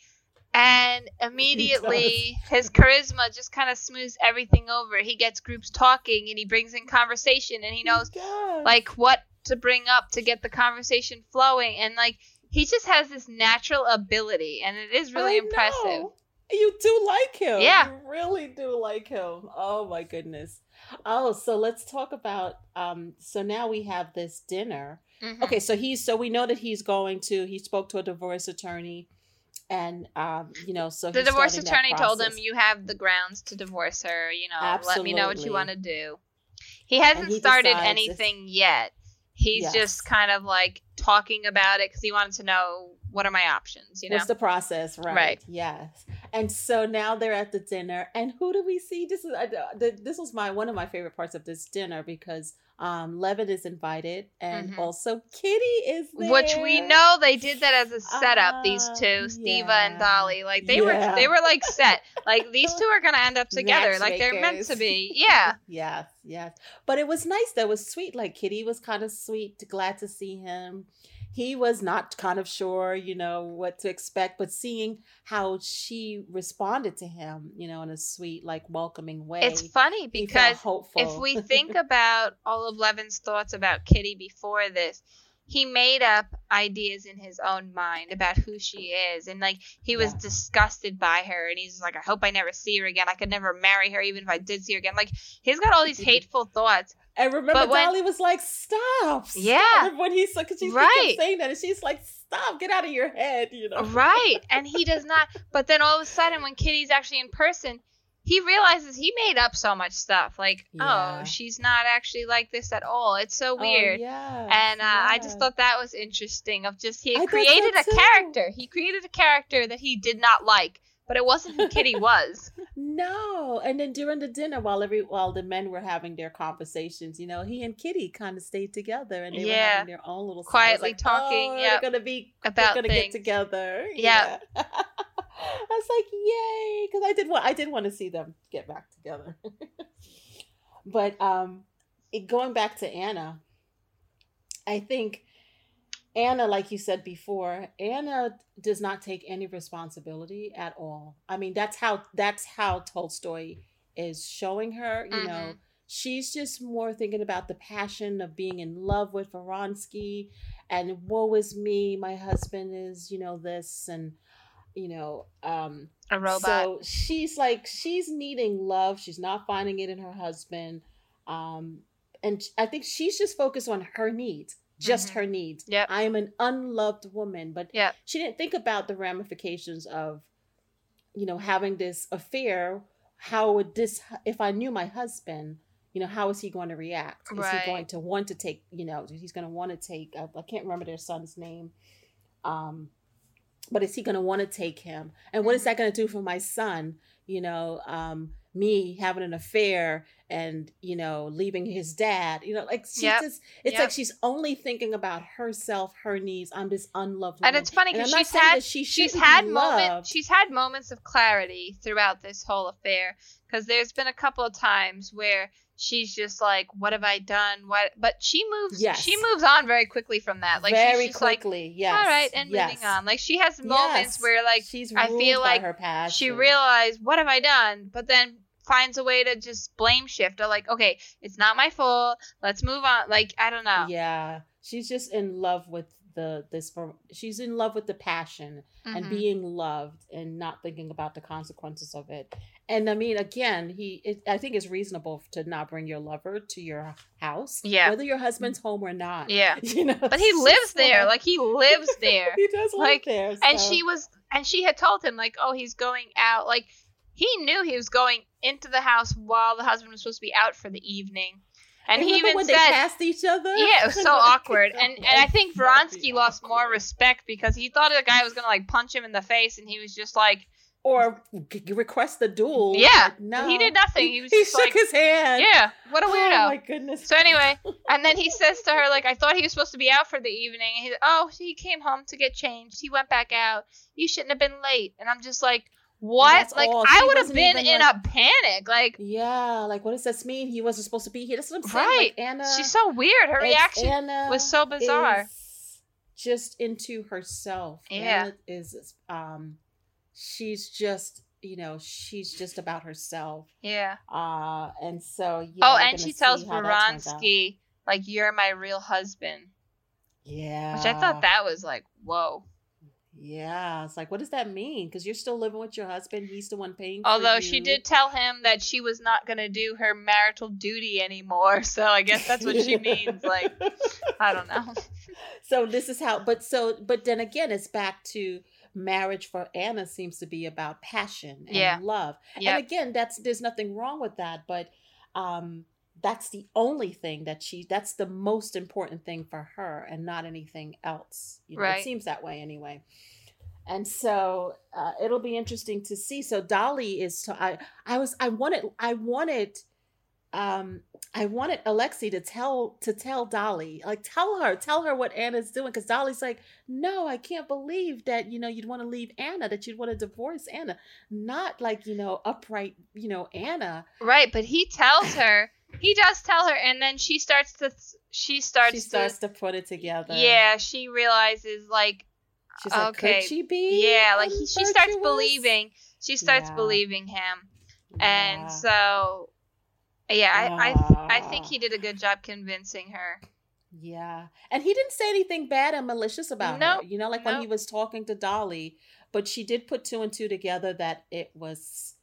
and immediately his charisma just kind of smooths everything over. He gets groups talking and he brings in conversation and he knows he like what to bring up to get the conversation flowing and like he just has this natural ability and it is really I impressive. Know. You do like him. Yeah. You really do like him. Oh my goodness. Oh, so let's talk about um so now we have this dinner. Mm-hmm. Okay, so he's so we know that he's going to he spoke to a divorce attorney and um, you know, so the divorce attorney told him, "You have the grounds to divorce her. You know, Absolutely. let me know what you want to do." He hasn't he started anything if, yet. He's yes. just kind of like talking about it because he wanted to know what are my options. You know, what's the process? Right. Right. Yes. And so now they're at the dinner, and who do we see? This is uh, this was my one of my favorite parts of this dinner because um, Levin is invited, and mm-hmm. also Kitty is there. Which we know they did that as a setup. Uh, these two, Steva yeah. and Dolly, like they yeah. were they were like set. Like these two are gonna end up together. Like they're meant to be. Yeah. yes, yes. But it was nice. That was sweet. Like Kitty was kind of sweet. Glad to see him he was not kind of sure, you know, what to expect, but seeing how she responded to him, you know, in a sweet, like welcoming way. It's funny because if we think about all of Levin's thoughts about Kitty before this, he made up ideas in his own mind about who she is and like he was yeah. disgusted by her and he's like i hope i never see her again i could never marry her even if i did see her again like he's got all these hateful thoughts and remember when, dolly was like stop, stop. yeah when he's because she's right. saying that and she's like stop get out of your head you know right and he does not but then all of a sudden when kitty's actually in person he realizes he made up so much stuff. Like, oh, yeah. oh, she's not actually like this at all. It's so oh, weird. Oh, yes, and uh, yes. I just thought that was interesting. Of just he created a character. He created a character that he did not like, but it wasn't who Kitty was. no, and then during the dinner, while every while the men were having their conversations, you know, he and Kitty kind of stayed together, and they yeah. were having their own little quietly like, talking. Oh, yeah, they're gonna be about they're gonna things. get together. Yeah. yeah. I was like, yay, because I did want I did want to see them get back together. but um, it, going back to Anna, I think Anna, like you said before, Anna does not take any responsibility at all. I mean, that's how that's how Tolstoy is showing her. You mm-hmm. know, she's just more thinking about the passion of being in love with Vronsky, and woe is me, my husband is, you know, this and you know, um, a robot. So she's like, she's needing love. She's not finding it in her husband. Um, and I think she's just focused on her needs, just mm-hmm. her needs. Yeah. I am an unloved woman, but yeah she didn't think about the ramifications of, you know, having this affair. How would this, if I knew my husband, you know, how is he going to react? Is right. he going to want to take, you know, he's going to want to take, I, I can't remember their son's name. Um, but is he going to want to take him and what is that going to do for my son you know um, me having an affair and you know leaving his dad you know like she's yep. just it's yep. like she's only thinking about herself her needs i'm this unloved woman. and it's funny because she's had she she's had moments she's had moments of clarity throughout this whole affair because there's been a couple of times where she's just like, "What have I done? What?" But she moves. Yes. She moves on very quickly from that. Like Very she's just like, quickly. yes. "All right," and yes. moving on. Like she has moments Yes. where like she's I feel like she realized, "What have I done?" But then finds a way to just blame shift. Or like, "Okay, it's not my fault. Let's move on." Like I don't know. Yeah, she's just in love with the this. For she's in love with the passion and Mhm. being loved and not thinking about the consequences of it. And I mean, again, he. It, I think it's reasonable to not bring your lover to your house, Yeah. whether your husband's home or not. Yeah. you know. But he lives just there. like- he lives there. he does live Like, there, and she was and she had told him like oh he's going out like he knew he was going into the house while the husband was supposed to be out for the evening and he even when said they passed each other. yeah it was so awkward and and i think vronsky lost more respect because he thought the guy was gonna like punch him in the face and he was just like or request the duel. Yeah, no, he did nothing. He was he just shook like- his hand. yeah what a oh, weirdo. Oh my goodness. so anyway and then he says to her like i thought he was supposed to be out for the evening and he oh he came home to get changed he went back out you shouldn't have been late and i'm just like what That's like all. i would have been in like- a panic like Yeah, like what does this mean? He wasn't supposed to be here. That's what I'm saying. Right. Like Anna, she's so weird her reaction Anna was so bizarre just into herself. Yeah. Anna is um, she's just you know she's just about herself. yeah Uh, and so yeah. oh and she tells see how that turns out. Vronsky like you're my real husband Yeah. which i thought that was like whoa Yeah, it's like, what does that mean? Because you're still living with your husband. He's the one paying. for although she did tell him that she was not going to do her marital duty anymore so i guess that's what she means like i don't know so this is how, but so, but then again, it's back to marriage for Anna seems to be about passion and Yeah. love. yeah And again, that's there's nothing wrong with that, but um that's the only thing that she that's the most important thing for her and not anything else. You know, Right. it seems that way anyway. And so uh, it'll be interesting to see. So Dolly is to, I I was I wanted I wanted um I wanted Alexi to tell to tell Dolly like tell her tell her what Anna's doing because Dolly's like no I can't believe that you know you'd want to leave Anna that you'd want to divorce Anna not like you know upright you know Anna right but he tells her he does tell her and then she starts to she starts, she starts to, put it together yeah she realizes like she's like okay, she be yeah like he, she starts virtuous?" believing she starts Yeah. believing him Yeah. and so yeah I, I i think he did a good job convincing her Yeah. And he didn't say anything bad and malicious about Nope. her. You know, like when he was talking to Dolly, but she did put two and two together that it was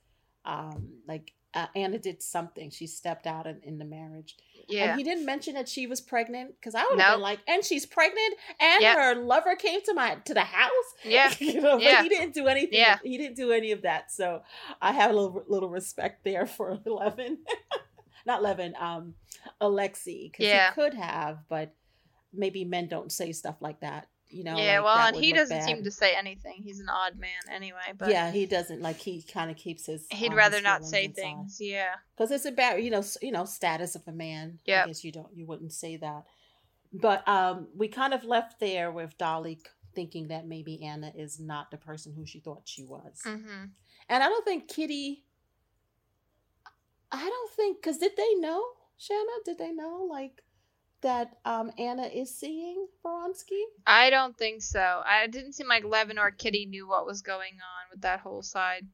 um like uh, Anna did something. She stepped out in, in the marriage. yeah And he didn't mention that she was pregnant because I would have Nope. been like, and she's pregnant and Yep. her lover came to my to the house. yeah you know, Yeah. but he didn't do anything. Yeah. He didn't do any of that. So I have a little, little respect there for Eleven. Not Eleven, um, Alexi. Because Yeah. he could have, but maybe men don't say stuff like that. You know. yeah like, well and he doesn't seem to say anything he's an odd man anyway but yeah, he doesn't like. He kind of keeps his. he'd rather not say inside. things yeah because it's about you know you know status of a man. yeah I guess you don't you wouldn't say that, but um, we kind of left there with Dolly thinking that maybe Anna is not the person who she thought she was, mm-hmm. and I don't think Kitty. I don't think because did they know Shanna? Did they know like that um Anna is seeing Vronsky? I don't think so. I didn't seem like Levin or Kitty knew what was going on with that whole side.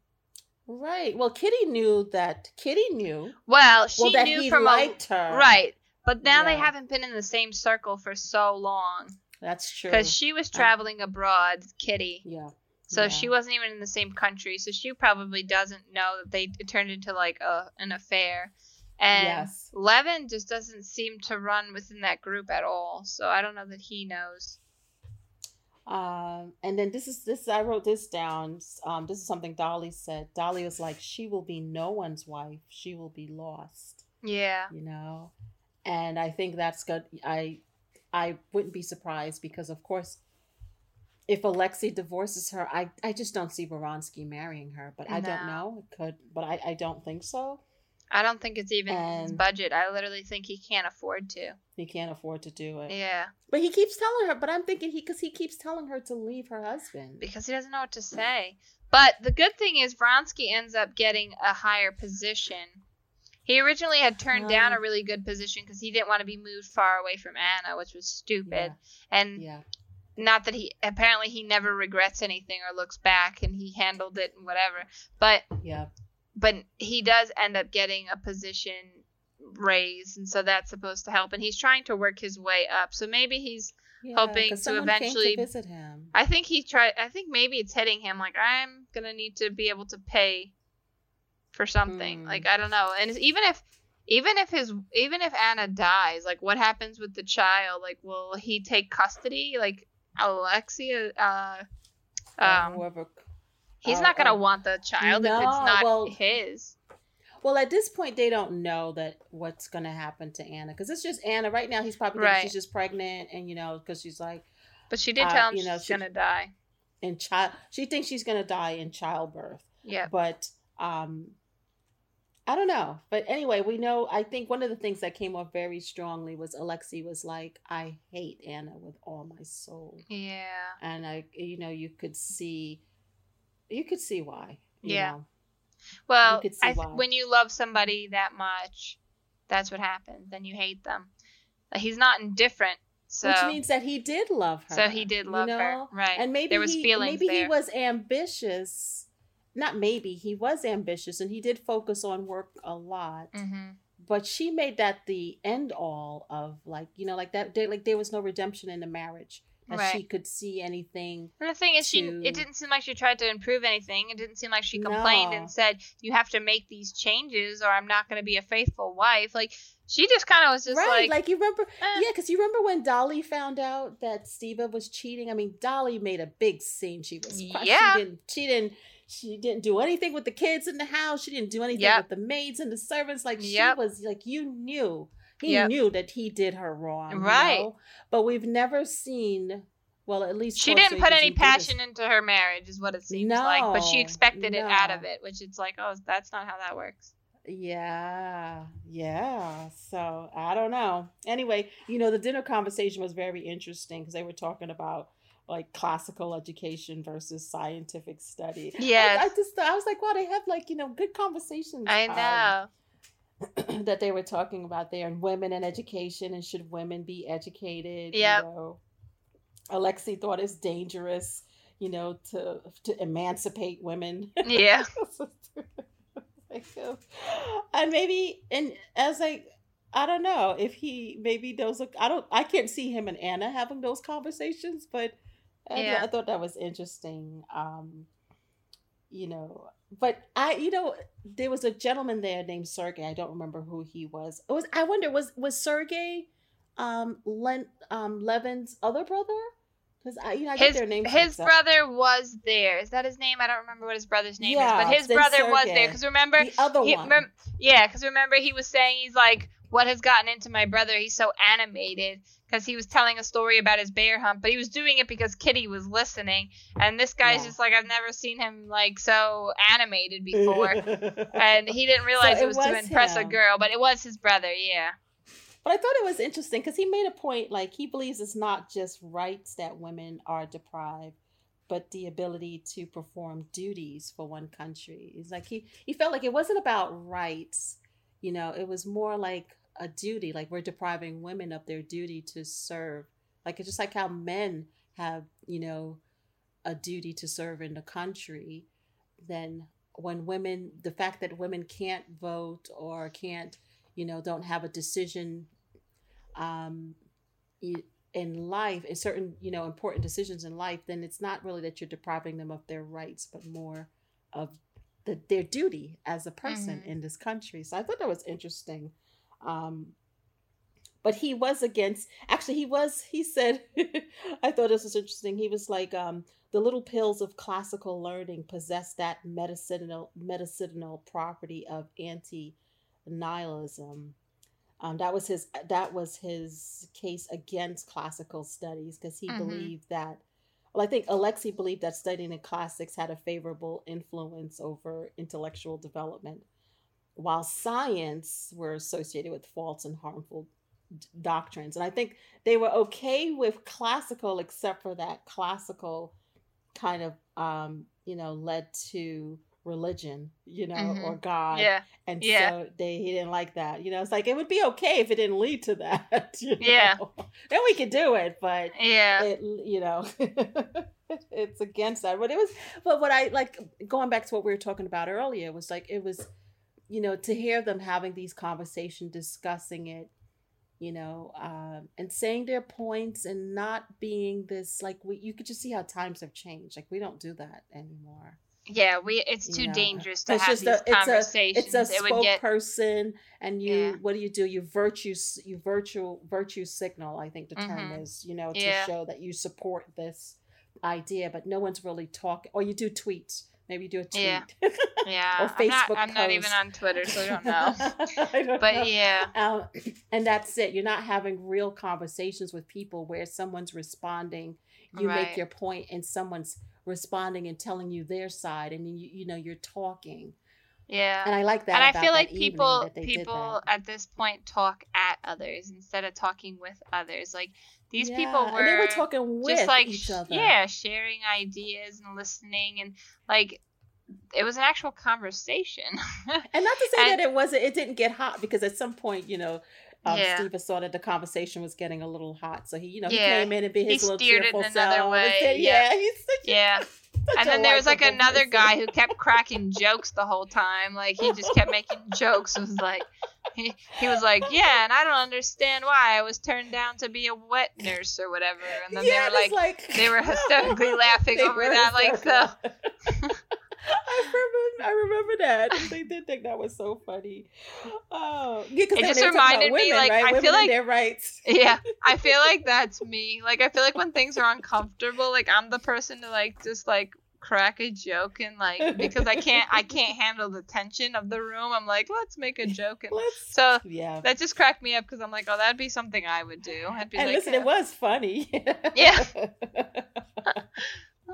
Right. Well, Kitty knew that. Kitty knew. Well, she well, that knew he from liked a, her. right, but now they haven't been in the same circle for so long That's true. because she was traveling abroad, Kitty. yeah. So yeah. she wasn't even in the same country, so she probably doesn't know that they it turned into like a an affair. And Yes. Levin just doesn't seem to run within that group at all, so I don't know that he knows. Um, and then this is this I wrote this down. Um, this is something Dolly said. Dolly was like, "She will be no one's wife. She will be lost." Yeah. You know, and I think that's good. I I wouldn't be surprised because, of course, if Alexei divorces her, I I just don't see Voronsky marrying her. But I don't know. It could, but I I don't think so. I don't think it's even in his budget. I literally think he can't afford to. He can't afford to do it. Yeah, But he keeps telling her. But I'm thinking he because he keeps telling her to leave her husband. because he doesn't know what to say. But the good thing is Vronsky ends up getting a higher position He originally had turned down a really good position because he didn't want to be moved far away from Anna, which was stupid. And Yeah. not that he apparently he never regrets anything or looks back and he handled it and whatever. But Yeah. But he does end up getting a position raise and so that's supposed to help and he's trying to work his way up. So maybe he's yeah. hoping to eventually- to visit him. I think he tried I think maybe it's hitting him like I'm going to need to be able to pay for something. Hmm. Like I don't know. And even if even if his even if Anna dies, like what happens with the child? Like will he take custody? Like Alexia uh um whoever. He's oh, not going to oh. want the child if it's not well- his. Well, at this point, they don't know that what's going to happen to Anna because it's just Anna. Right now, he's probably Right. she's just pregnant, and you know, because she's like But she did uh, tell him you know, she's she- going to die. in child. She thinks she's going to die in childbirth. Yeah. but um i don't know but anyway we know i think one of the things that came off very strongly was alexi was like i hate anna with all my soul Yeah. and i you know you could see you could see why you Yeah. know. Well, I th- when you love somebody that much, that's what happens. Then you hate them. He's not indifferent. So which means that he did love her so he did you love her. Right. and maybe there was he, feelings maybe there. he was ambitious not maybe he was ambitious and he did focus on work a lot hmm but she made that the end all of like you know like that there, like there was no redemption in the marriage that Right. she could see anything And the thing is, she it didn't seem like she tried to improve anything. It didn't seem like she complained No. and said, "You have to make these changes, or I'm not going to be a faithful wife." Like she just kind of was just right like, like, you remember eh. yeah because you remember when dolly found out that steva was cheating i mean dolly made a big scene she was Yeah. she didn't she didn't she didn't do anything with the kids in the house she didn't do anything Yep. with the maids and the servants like she Yep. was like you knew he Yep. knew that he did her wrong you Right. know? but we've never seen well at least she didn't put any passion into her marriage, is what it seems like. But she No, expected it out of it, which it's like, oh, that's not how that works. Yeah, yeah. So I don't know. Anyway, you know, the dinner conversation was very interesting because they were talking about like classical education versus scientific study. I- I, just I was like, wow, they have like you know good conversations. I um, know. that they were talking about there and women and education and should women be educated? Yep. You know, Alexi thought it's dangerous, you know, to to emancipate women. yeah. Uh, and maybe and as I I don't know if he maybe those look I don't I can't see him and Anna having those conversations, but I, I thought that was interesting. Um you know, but I you know there was a gentleman there named Sergey. I don't remember who he was. It was I wonder was was Sergey um Len um Levin's other brother? Because I you know I get His their names his brother was there. Is that his name? I don't remember what his brother's name Yeah, is, but his brother was there. Because remember, the other he, one. remem- yeah, because remember he was saying he's like, what has gotten into my brother? He's so animated because he was telling a story about his bear hunt, but he was doing it because Kitty was listening, and this guy's Yeah. just like, I've never seen him like so animated before, and he didn't realize So it it was, to was impress a girl, but it was his brother, yeah. But I thought it was interesting because he made a point like he believes it's not just rights that women are deprived, but the ability to perform duties for one country. It's like he, he felt like it wasn't about rights, you know, it was more like a duty, like we're depriving women of their duty to serve. Like it's just like how men have, you know, a duty to serve in the country, then when women the fact that women can't vote or can't you know don't have a decision um in life in certain you know important decisions in life then it's not really that you're depriving them of their rights but more of the, their duty as a person Mhm. in this country so i thought that was interesting um but he was against actually he was he said i thought this was interesting he was like um the little pills of classical learning possess that medicinal medicinal property of anti nihilism. Um, that was his that was his case against classical studies because he Mhm. believed that. Well, I think Alexei believed that studying the classics had a favorable influence over intellectual development, while science were associated with false and harmful d- doctrines. And I think they were okay with classical, except for that classical kind of, um, you know, led to religion, you know, Mhm. or God. Yeah. And Yeah. so they he didn't like that. You know, it's like it would be okay if it didn't lead to that. You Yeah. know? Then we could do it, but Yeah. it you know it's against that. But it was but what I like going back to what we were talking about earlier was like it was you know to hear them having these conversations discussing it you know um, and saying their points and not being this like we you could just see how times have changed like we don't do that anymore Yeah, we it's you too know. dangerous to have just these a- it's a- conversations. it's a it would get spokesperson and you Yeah. what do you do you virtue you virtual virtue signal i think the term Mhm. is you know to Yeah. show that you support this idea but no one's really talking or you do tweets maybe do a tweet Yeah. yeah. or I'm not Facebook I'm not even on Twitter, so I don't know. I don't But know. yeah. Um, and that's it. You're not having real conversations with people where someone's responding. You Right. make your point, and someone's responding and telling you their side, and you you know you're talking. Yeah. And I like that. and I feel like people that they did people at this point talk at others instead of talking with others. Like these Yeah, people were and they were talking with just like each other. yeah, sharing ideas and listening and like it was an actual conversation. And not to say And- that it wasn't, it didn't get hot because at some point, you know, um, Yeah. Steve saw that the conversation was getting a little hot, so he, you know, he Yeah. came in and be He his little steered it cheerful in another self. way, said, yeah. yeah, he's such a, yeah. And then there was like another guy who kept cracking jokes the whole time. Like he just kept making jokes. It was like he, he was like, Yeah, and I don't understand why I was turned down to be a wet nurse or whatever. And then yeah, they were like, like they were hysterically laughing They over were that, like so hysterical. I remember, I remember that. They did think that was so funny. Oh, yeah, because It they just were talking about reminded me, women, like, right? I women feel like- their rights. Yeah, I feel like that's me. Like I feel like when things are uncomfortable, like I'm the person to like just like crack a joke and like because I can't I can't handle the tension of the room. I'm like, let's make a joke and Let's, so yeah. that just cracked me up because I'm like, oh, that'd be something I would do. I'd be And like, listen, uh, it was funny. Yeah.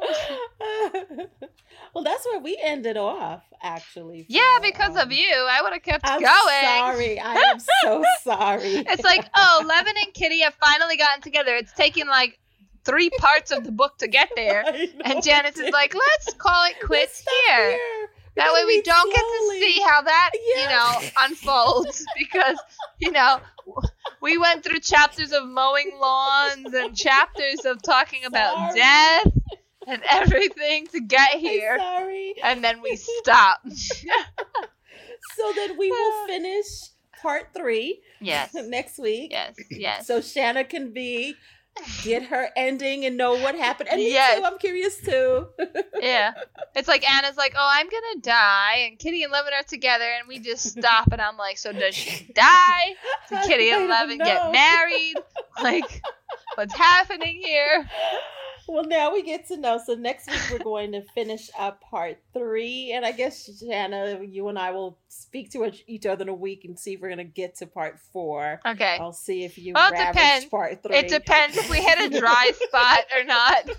well, that's where we ended off, actually. yeah, because of um, you, I would have kept I'm going. sorry. I am so sorry. It's like, oh, Levin and Kitty have finally gotten together. It's taken like three parts of the book to get there. And Janice is like, let's call it quits stop here. That way we don't get to see how that, Yeah. you know, unfolds because, you know, we went through chapters of mowing lawns and chapters of talking about Sorry. death and everything to get I'm here. sorry. And then we stop. So then we will finish part three yes. next week. Yes. Yes. So Shanna can be get her ending and know what happened. And me Yes. too. I'm curious too. yeah. It's like Anna's like, oh, I'm gonna die, and Kitty and Levin are together, and we just stop, and I'm like, so does she die? Did Kitty and Levin get married? Like, what's happening here? Well, now we get to know. So next week we're going to finish up part three, and I guess Shanna, you and I will speak to each- other in a week and see if we're going to get to part four. Okay. I'll see if you Well, depends. part three. It depends if we hit a dry spot or not.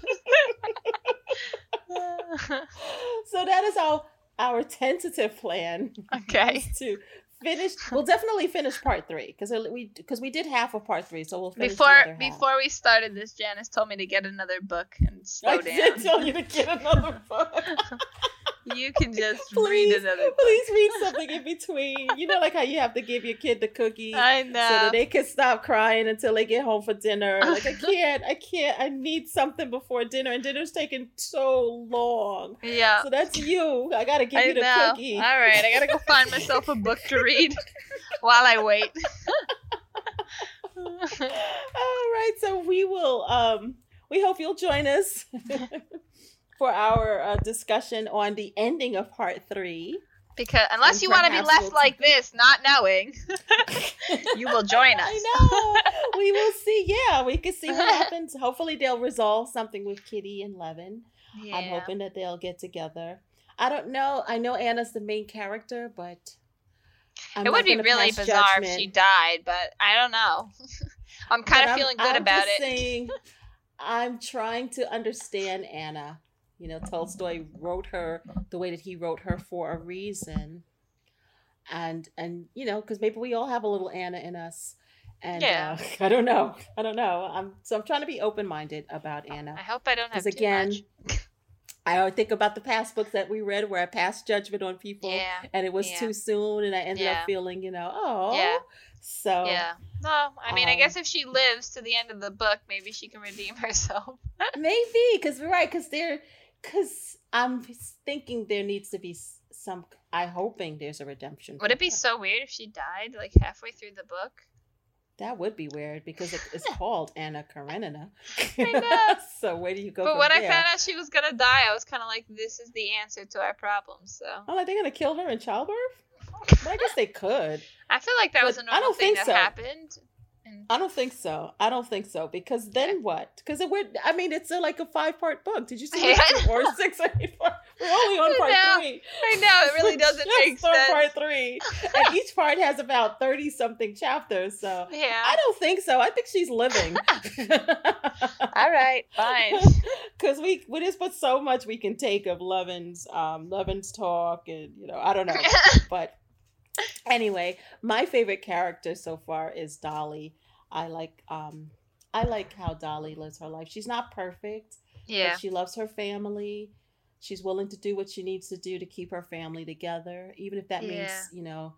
so that is our our tentative plan okay. to finish. We'll definitely finish part three because we because we did half of part three, so we'll finish the Before other half. before we started this, Janice told me to get another book and slow I down. did tell you to get another book. You can just please, read another book. please read something in between. You know, like how you have to give your kid the cookie I so that they can stop crying until they get home for dinner. Like I can't, I can't. I need something before dinner, and dinner's taking so long. yeah. So that's you. I gotta give I you the know. cookie. All right, I gotta go find myself a book to read while I wait. All right, so we will. Um, we hope you'll join us for our uh, discussion on the ending of part three. because unless you want to be left we'll- like this, not knowing, you will join us. I know. we will see. Yeah, we can see what happens. Hopefully, they'll resolve something with Kitty and Levin. Yeah. I'm hoping that they'll get together. I don't know. I know Anna's the main character, but I'm it would be really bizarre if she died, but I don't know. I'm kind But of I'm- feeling good I'm about it. Saying, I'm trying to understand Anna. You know, Tolstoy wrote her the way that he wrote her for a reason, and and you know, because maybe we all have a little Anna in us. And Yeah. uh, I don't know. I don't know. I'm so I'm trying to be open minded about Anna. I hope I don't have again. I think about the past books that we read where I passed judgment on people Yeah. and it was yeah. too soon and I ended Yeah. up feeling, you know, oh. Yeah. So Yeah. No, I mean, I um, guess if she lives to the end of the book, maybe she can redeem herself. maybe because we're right because there because I'm thinking there needs to be some I'm hoping there's a redemption. Would it be so weird if she died like halfway through the book? That would be weird because it, it's called Anna Karenina. I know. so where do you go? but when I found out she was gonna die, I was kind of like, "This is the answer to our problems." So oh, I'm like, they're gonna kill her in childbirth. But I guess they could. I feel like that was a But I normal don't thing think that so. happened. And I don't think so. I don't think so because then what? Because it would. I mean, it's a, like a five part book. Did you see Yeah, or six or eight part? We're only on part No, three. I know it really doesn't make sense. Part three, and each part has about thirty something chapters. So Yeah. I don't think so. I think she's living. All right. Fine. Because we we just put so much we can take of Levin's um Levin's talk and you know I don't know but anyway my favorite character so far is Dolly. I like um I like how Dolly lives her life. She's not perfect, yeah. but she loves her family. She's willing to do what she needs to do to keep her family together, even if that means Yeah. you know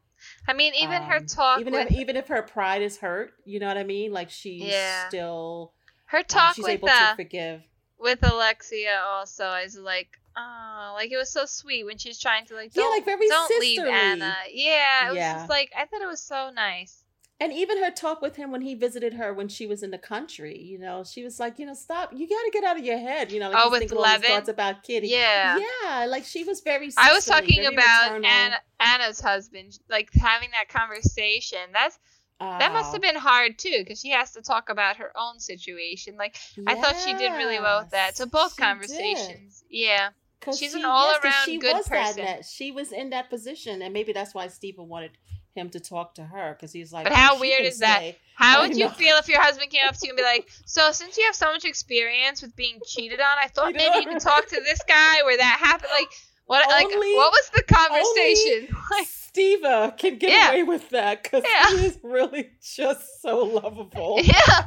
I mean, even her um, talk even with if even if her pride is hurt, you know what I mean? Like she's Yeah. still her uh, talk she's with able uh, to forgive. with Alexia also is like, oh, like it was so sweet when she's trying to like, Yeah, don't, like very don't leave sisterly. Anna. Yeah, it was just like I thought it was so nice. And even her talk with him when he visited her when she was in the country, you know, she was like, you know, stop, you got to get out of your head, you know, like Oh, with thinking all these Levin? thoughts about Kitty. Yeah. yeah, like she was very. I was talking about. Anna, Anna's husband, like having that conversation. That's that must Oh, have been hard too, because she has to talk about her own situation. Like I thought she did really well with that. So both she did. conversations, yeah, 'Cause She's an she- all yes, 'cause around she good was person. net- She was in that position, and maybe that's why Stephen wanted him to talk to her because he's like. But "Oh, how weird is that? How would you know. feel if your husband came up to you and be like, "So since you have so much experience with being cheated on, I thought Cheated maybe on. you could talk to this guy where that happened." Like what? like what was the conversation? Like Stiva can get Yeah. away with that because Yeah. he is really just so lovable. yeah.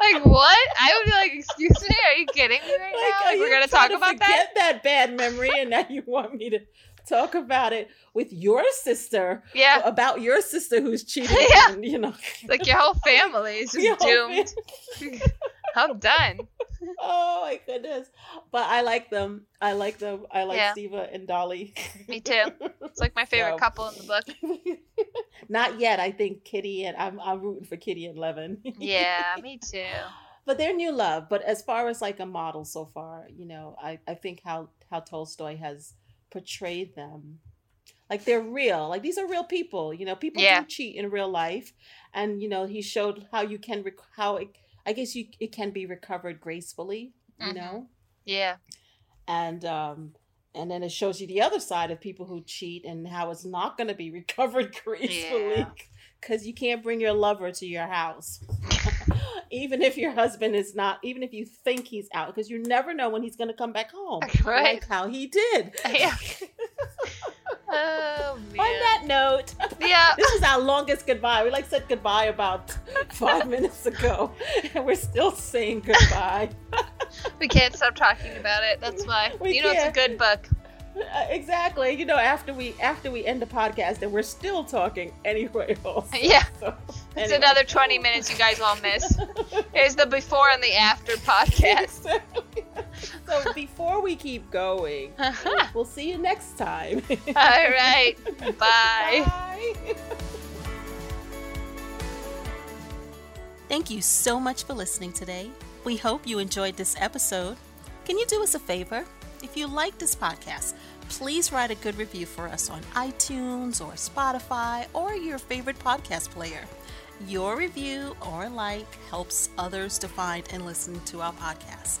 Like what? I would be like, "Excuse me, are you kidding me right Like, now? Like, we're gonna talk about that?" forget that bad memory, and now you want me to talk about it with your sister Yeah. about your sister who's cheating. Yeah. on, you know, Like your whole family is just doomed. I'm done. oh my goodness! But I like them. I like them. I like Yeah. Stiva and Dolly. Me too. It's like my favorite So- couple in the book. Not yet. I think Kitty and I'm I'm rooting for Kitty and Levin. Yeah, me too. but they're new love. But as far as like a model so far, you know, I, I think how how Tolstoy has portrayed them, like they're real. Like these are real people. You know, people Yeah. do cheat in real life, and you know he showed how you can rec- how it, I guess you it can be recovered gracefully. You Mhm. know, Yeah. and um. And then it shows you the other side of people who cheat and how it's not going to be recovered gracefully Yeah. because you can't bring your lover to your house even if your husband is not even if you think he's out because you never know when he's going to come back home Right. like how he did Yeah. Oh on that note Yeah. this is our longest goodbye we like said goodbye about five minutes ago and we're still saying goodbye We can't stop talking about it. That's why. We you know can't. it's a good book. Uh, exactly you know after we after we end the podcast and we're still talking anyway also. Yeah. so, It's another 20 minutes you guys won't miss. Here's the before and the after podcast. So before we keep going uh-huh. we'll see you next time All right. Bye. Bye. Thank you so much for listening today. We hope you enjoyed this episode. Can you do us a favor? If you like this podcast, please write a good review for us on iTunes or Spotify or your favorite podcast player. Your review or like helps others to find and listen to our podcast.